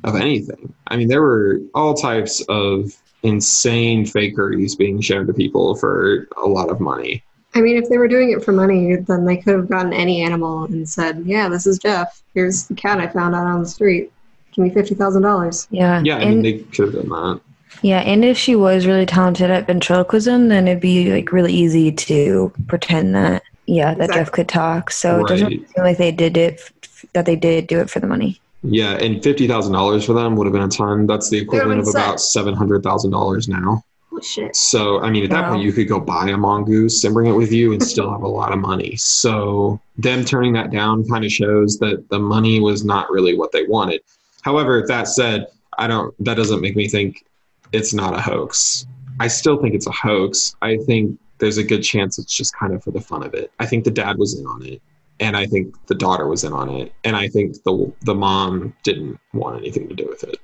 Speaker 2: of anything. I mean, there were all types of insane fakeries being shown to people for a lot of money.
Speaker 1: I mean, if they were doing it for money, then they could have gotten any animal and said, "Yeah, this is Gef. Here's the cat I found out on the street. Give me fifty thousand dollars."
Speaker 3: Yeah.
Speaker 2: Yeah, I
Speaker 3: and,
Speaker 2: mean, they could have done that.
Speaker 3: yeah, and if she was really talented at ventriloquism, then it'd be like really easy to pretend that yeah, that
Speaker 1: Gef
Speaker 3: could talk. So it doesn't
Speaker 2: Right.
Speaker 3: feel like they did it that they did do it for the money.
Speaker 2: Yeah, and fifty thousand dollars for them would have been a ton. That's the equivalent of about seven hundred thousand dollars now.
Speaker 1: Oh shit!
Speaker 2: So, I mean, at that
Speaker 3: Wow.
Speaker 2: point, you could go buy a mongoose and bring it with you and still have a lot of money. So, them turning that down kind of shows that the money was not really what they wanted. However, that said, I don't. That doesn't make me think it's not a hoax. I still think it's a hoax. I think there's a good chance it's just kind of for the fun of it. I think the dad was in on it, and I think the daughter was in on it, and I think the the mom didn't want anything to do with it.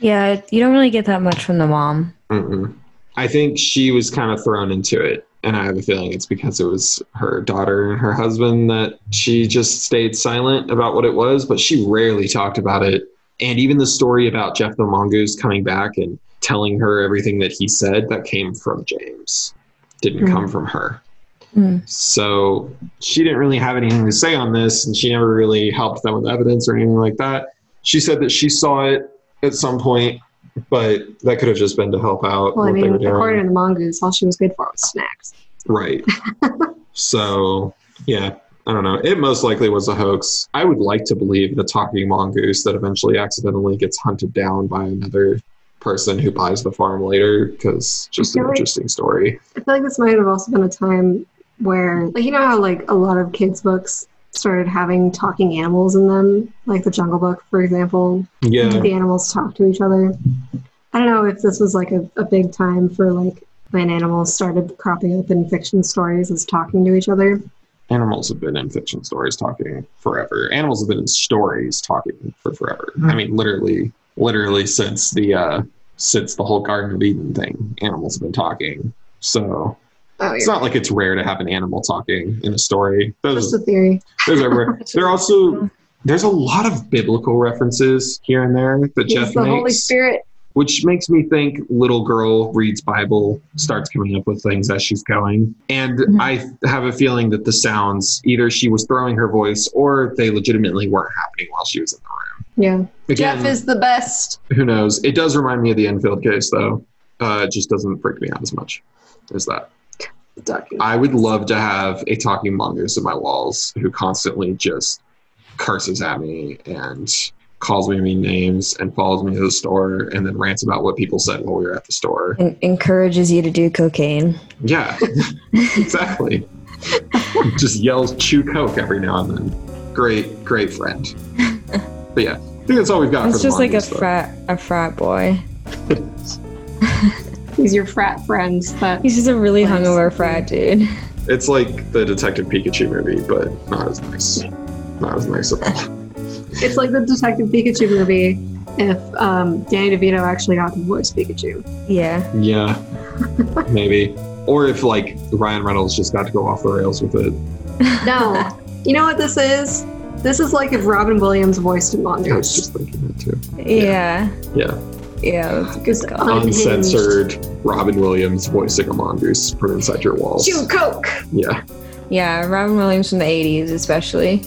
Speaker 3: Yeah, you don't really get that much from the mom.
Speaker 2: Mm-mm. I think she was kind of thrown into it. And I have a feeling it's because it was her daughter and her husband that she just stayed silent about what it was, but she rarely talked about it. And even the story about Gef the Mongoose coming back and telling her everything that he said, that came from James, didn't
Speaker 3: Mm.
Speaker 2: come from her.
Speaker 3: Mm.
Speaker 2: So she didn't really have anything to say on this, and she never really helped them with evidence or anything like that. She said that she saw it at some point, but that could have just been to help out
Speaker 1: Well, I mean, according to the mongoose, all she was good for was snacks.
Speaker 2: Right. so, yeah, I don't know. It most likely was a hoax. I would like to believe the talking mongoose that eventually accidentally gets hunted down by another person who buys the farm later because just an
Speaker 1: like-
Speaker 2: interesting story.
Speaker 1: I feel like this might have also been a time where, like, you know how like a lot of kids' books started having talking animals in them, like the Jungle Book, for example.
Speaker 2: Yeah.
Speaker 1: The animals talk to each other. I don't know if this was like a, a big time for like when animals started cropping up in fiction stories as talking to each other.
Speaker 2: Animals have been in fiction stories talking forever. Animals have been in stories talking for forever. I mean, literally, literally since the uh, since the whole Garden of Eden thing, animals have been talking. So
Speaker 1: Oh,
Speaker 2: it's
Speaker 1: yeah.
Speaker 2: not like it's rare to have an animal talking in a story. Those,
Speaker 1: Just a theory.
Speaker 2: those are. There also there's a lot of biblical references here and there that
Speaker 1: He's
Speaker 2: Gef
Speaker 1: the
Speaker 2: makes,
Speaker 1: Holy Spirit.
Speaker 2: which makes me think little girl reads Bible, starts coming up with things as she's going, and
Speaker 3: Mhm.
Speaker 2: I have a feeling that the sounds either she was throwing her voice or they legitimately weren't happening while she was in the room.
Speaker 1: Yeah.
Speaker 2: Again,
Speaker 1: Gef is the best.
Speaker 2: who knows? It does remind me of the Enfield case, though. Uh, it just doesn't freak me out as much as that.
Speaker 1: Talking.
Speaker 2: I would love to have a talking mongoose in my walls who constantly just curses at me and calls me mean names and follows me to the store and then rants about what people said while we were at the store.
Speaker 3: And encourages you to do cocaine.
Speaker 2: Yeah, exactly. just yells chew coke every now and then. Great, great friend. But yeah, I think that's all we've got. for
Speaker 3: It's
Speaker 2: the
Speaker 3: just like a
Speaker 2: though.
Speaker 3: frat a frat boy.
Speaker 1: He's your frat friend that
Speaker 3: He's just a really
Speaker 1: Nice.
Speaker 3: hungover frat dude.
Speaker 2: It's like the Detective Pikachu movie, but not as nice. Not as nice at all.
Speaker 1: it's like the Detective Pikachu movie if um, Danny DeVito actually got to voice Pikachu.
Speaker 3: Yeah.
Speaker 2: Yeah, maybe. Or if like Ryan Reynolds just got to go off the rails with it.
Speaker 1: No. you know what this is? This is like if Robin Williams voiced a
Speaker 2: I was just thinking that too.
Speaker 3: Yeah.
Speaker 2: Yeah,
Speaker 3: Yeah. That's a good call.
Speaker 2: Uncensored Robin Williams voicing a mongoose from inside your walls.
Speaker 1: Chew Coke!
Speaker 2: Yeah,
Speaker 3: Yeah. Robin Williams from the 80s, especially.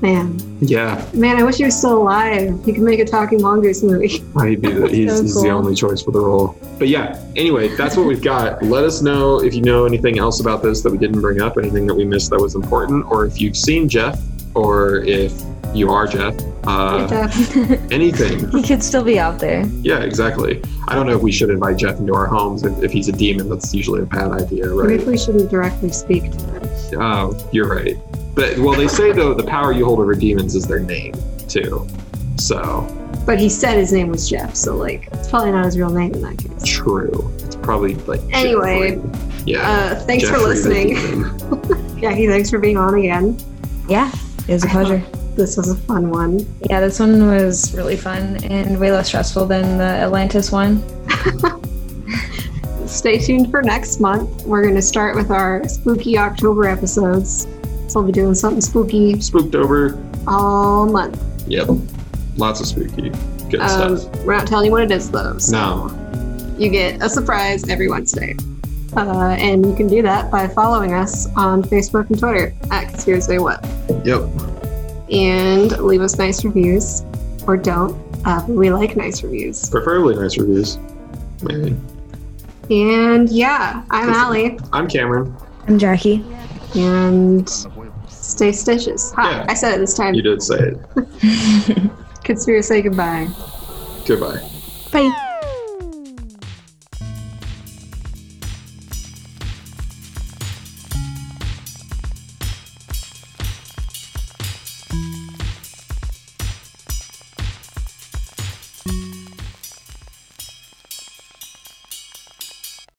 Speaker 1: Man.
Speaker 2: yeah.
Speaker 1: Man, I wish he was still alive. He could make a talking mongoose movie.
Speaker 2: Might be the, he's,
Speaker 3: So
Speaker 2: he's the only choice for the role. But yeah, anyway, that's what we've got. Let us know if you know anything else about this that we didn't bring up, anything that we missed that was important, or if you've seen Gef, or if you are Gef. Uh, anything.
Speaker 3: he could still be out there.
Speaker 2: Yeah, exactly. I don't know if we should invite Gef into our homes. If, if he's a demon, that's usually a bad idea, right?
Speaker 1: Maybe
Speaker 2: right?
Speaker 1: we shouldn't directly speak to him.
Speaker 2: Oh, you're right. But well, they say though the power you hold over demons is their name too. So
Speaker 1: But he said his name was Gef, so like it's probably not his real name in that case.
Speaker 2: true. It's probably like
Speaker 1: Anyway,
Speaker 2: Jeffrey. yeah.
Speaker 1: Uh, thanks for
Speaker 2: Jeffrey the
Speaker 1: listening.
Speaker 2: demon.
Speaker 1: Jackie, thanks for being on again.
Speaker 3: Yeah. It was a pleasure.
Speaker 1: This was a fun one.
Speaker 3: Yeah, this one was really fun and way less stressful than the Atlantis one.
Speaker 1: Stay tuned for next month. We're going to start with our spooky October episodes. So we'll be doing something spooky
Speaker 2: Spooked over.
Speaker 1: all month.
Speaker 2: Yep. Lots of spooky. Good
Speaker 1: Um,
Speaker 2: stuff.
Speaker 1: we're not telling you what it is though. So
Speaker 2: No.
Speaker 1: you get a surprise every Wednesday. Uh, and you can do that by following us on Facebook and Twitter at Conspiracy What.
Speaker 2: Yep.
Speaker 1: And leave us nice reviews or don't. Uh, we like nice reviews.
Speaker 2: Preferably nice reviews. Maybe.
Speaker 1: And yeah, I'm Allie.
Speaker 2: I'm Cameron.
Speaker 3: I'm Jackie.
Speaker 1: And stay stitches. Hi,
Speaker 2: Yeah.
Speaker 1: I said it this time.
Speaker 2: You did say it.
Speaker 1: Conspiracy goodbye.
Speaker 2: Goodbye.
Speaker 3: Bye.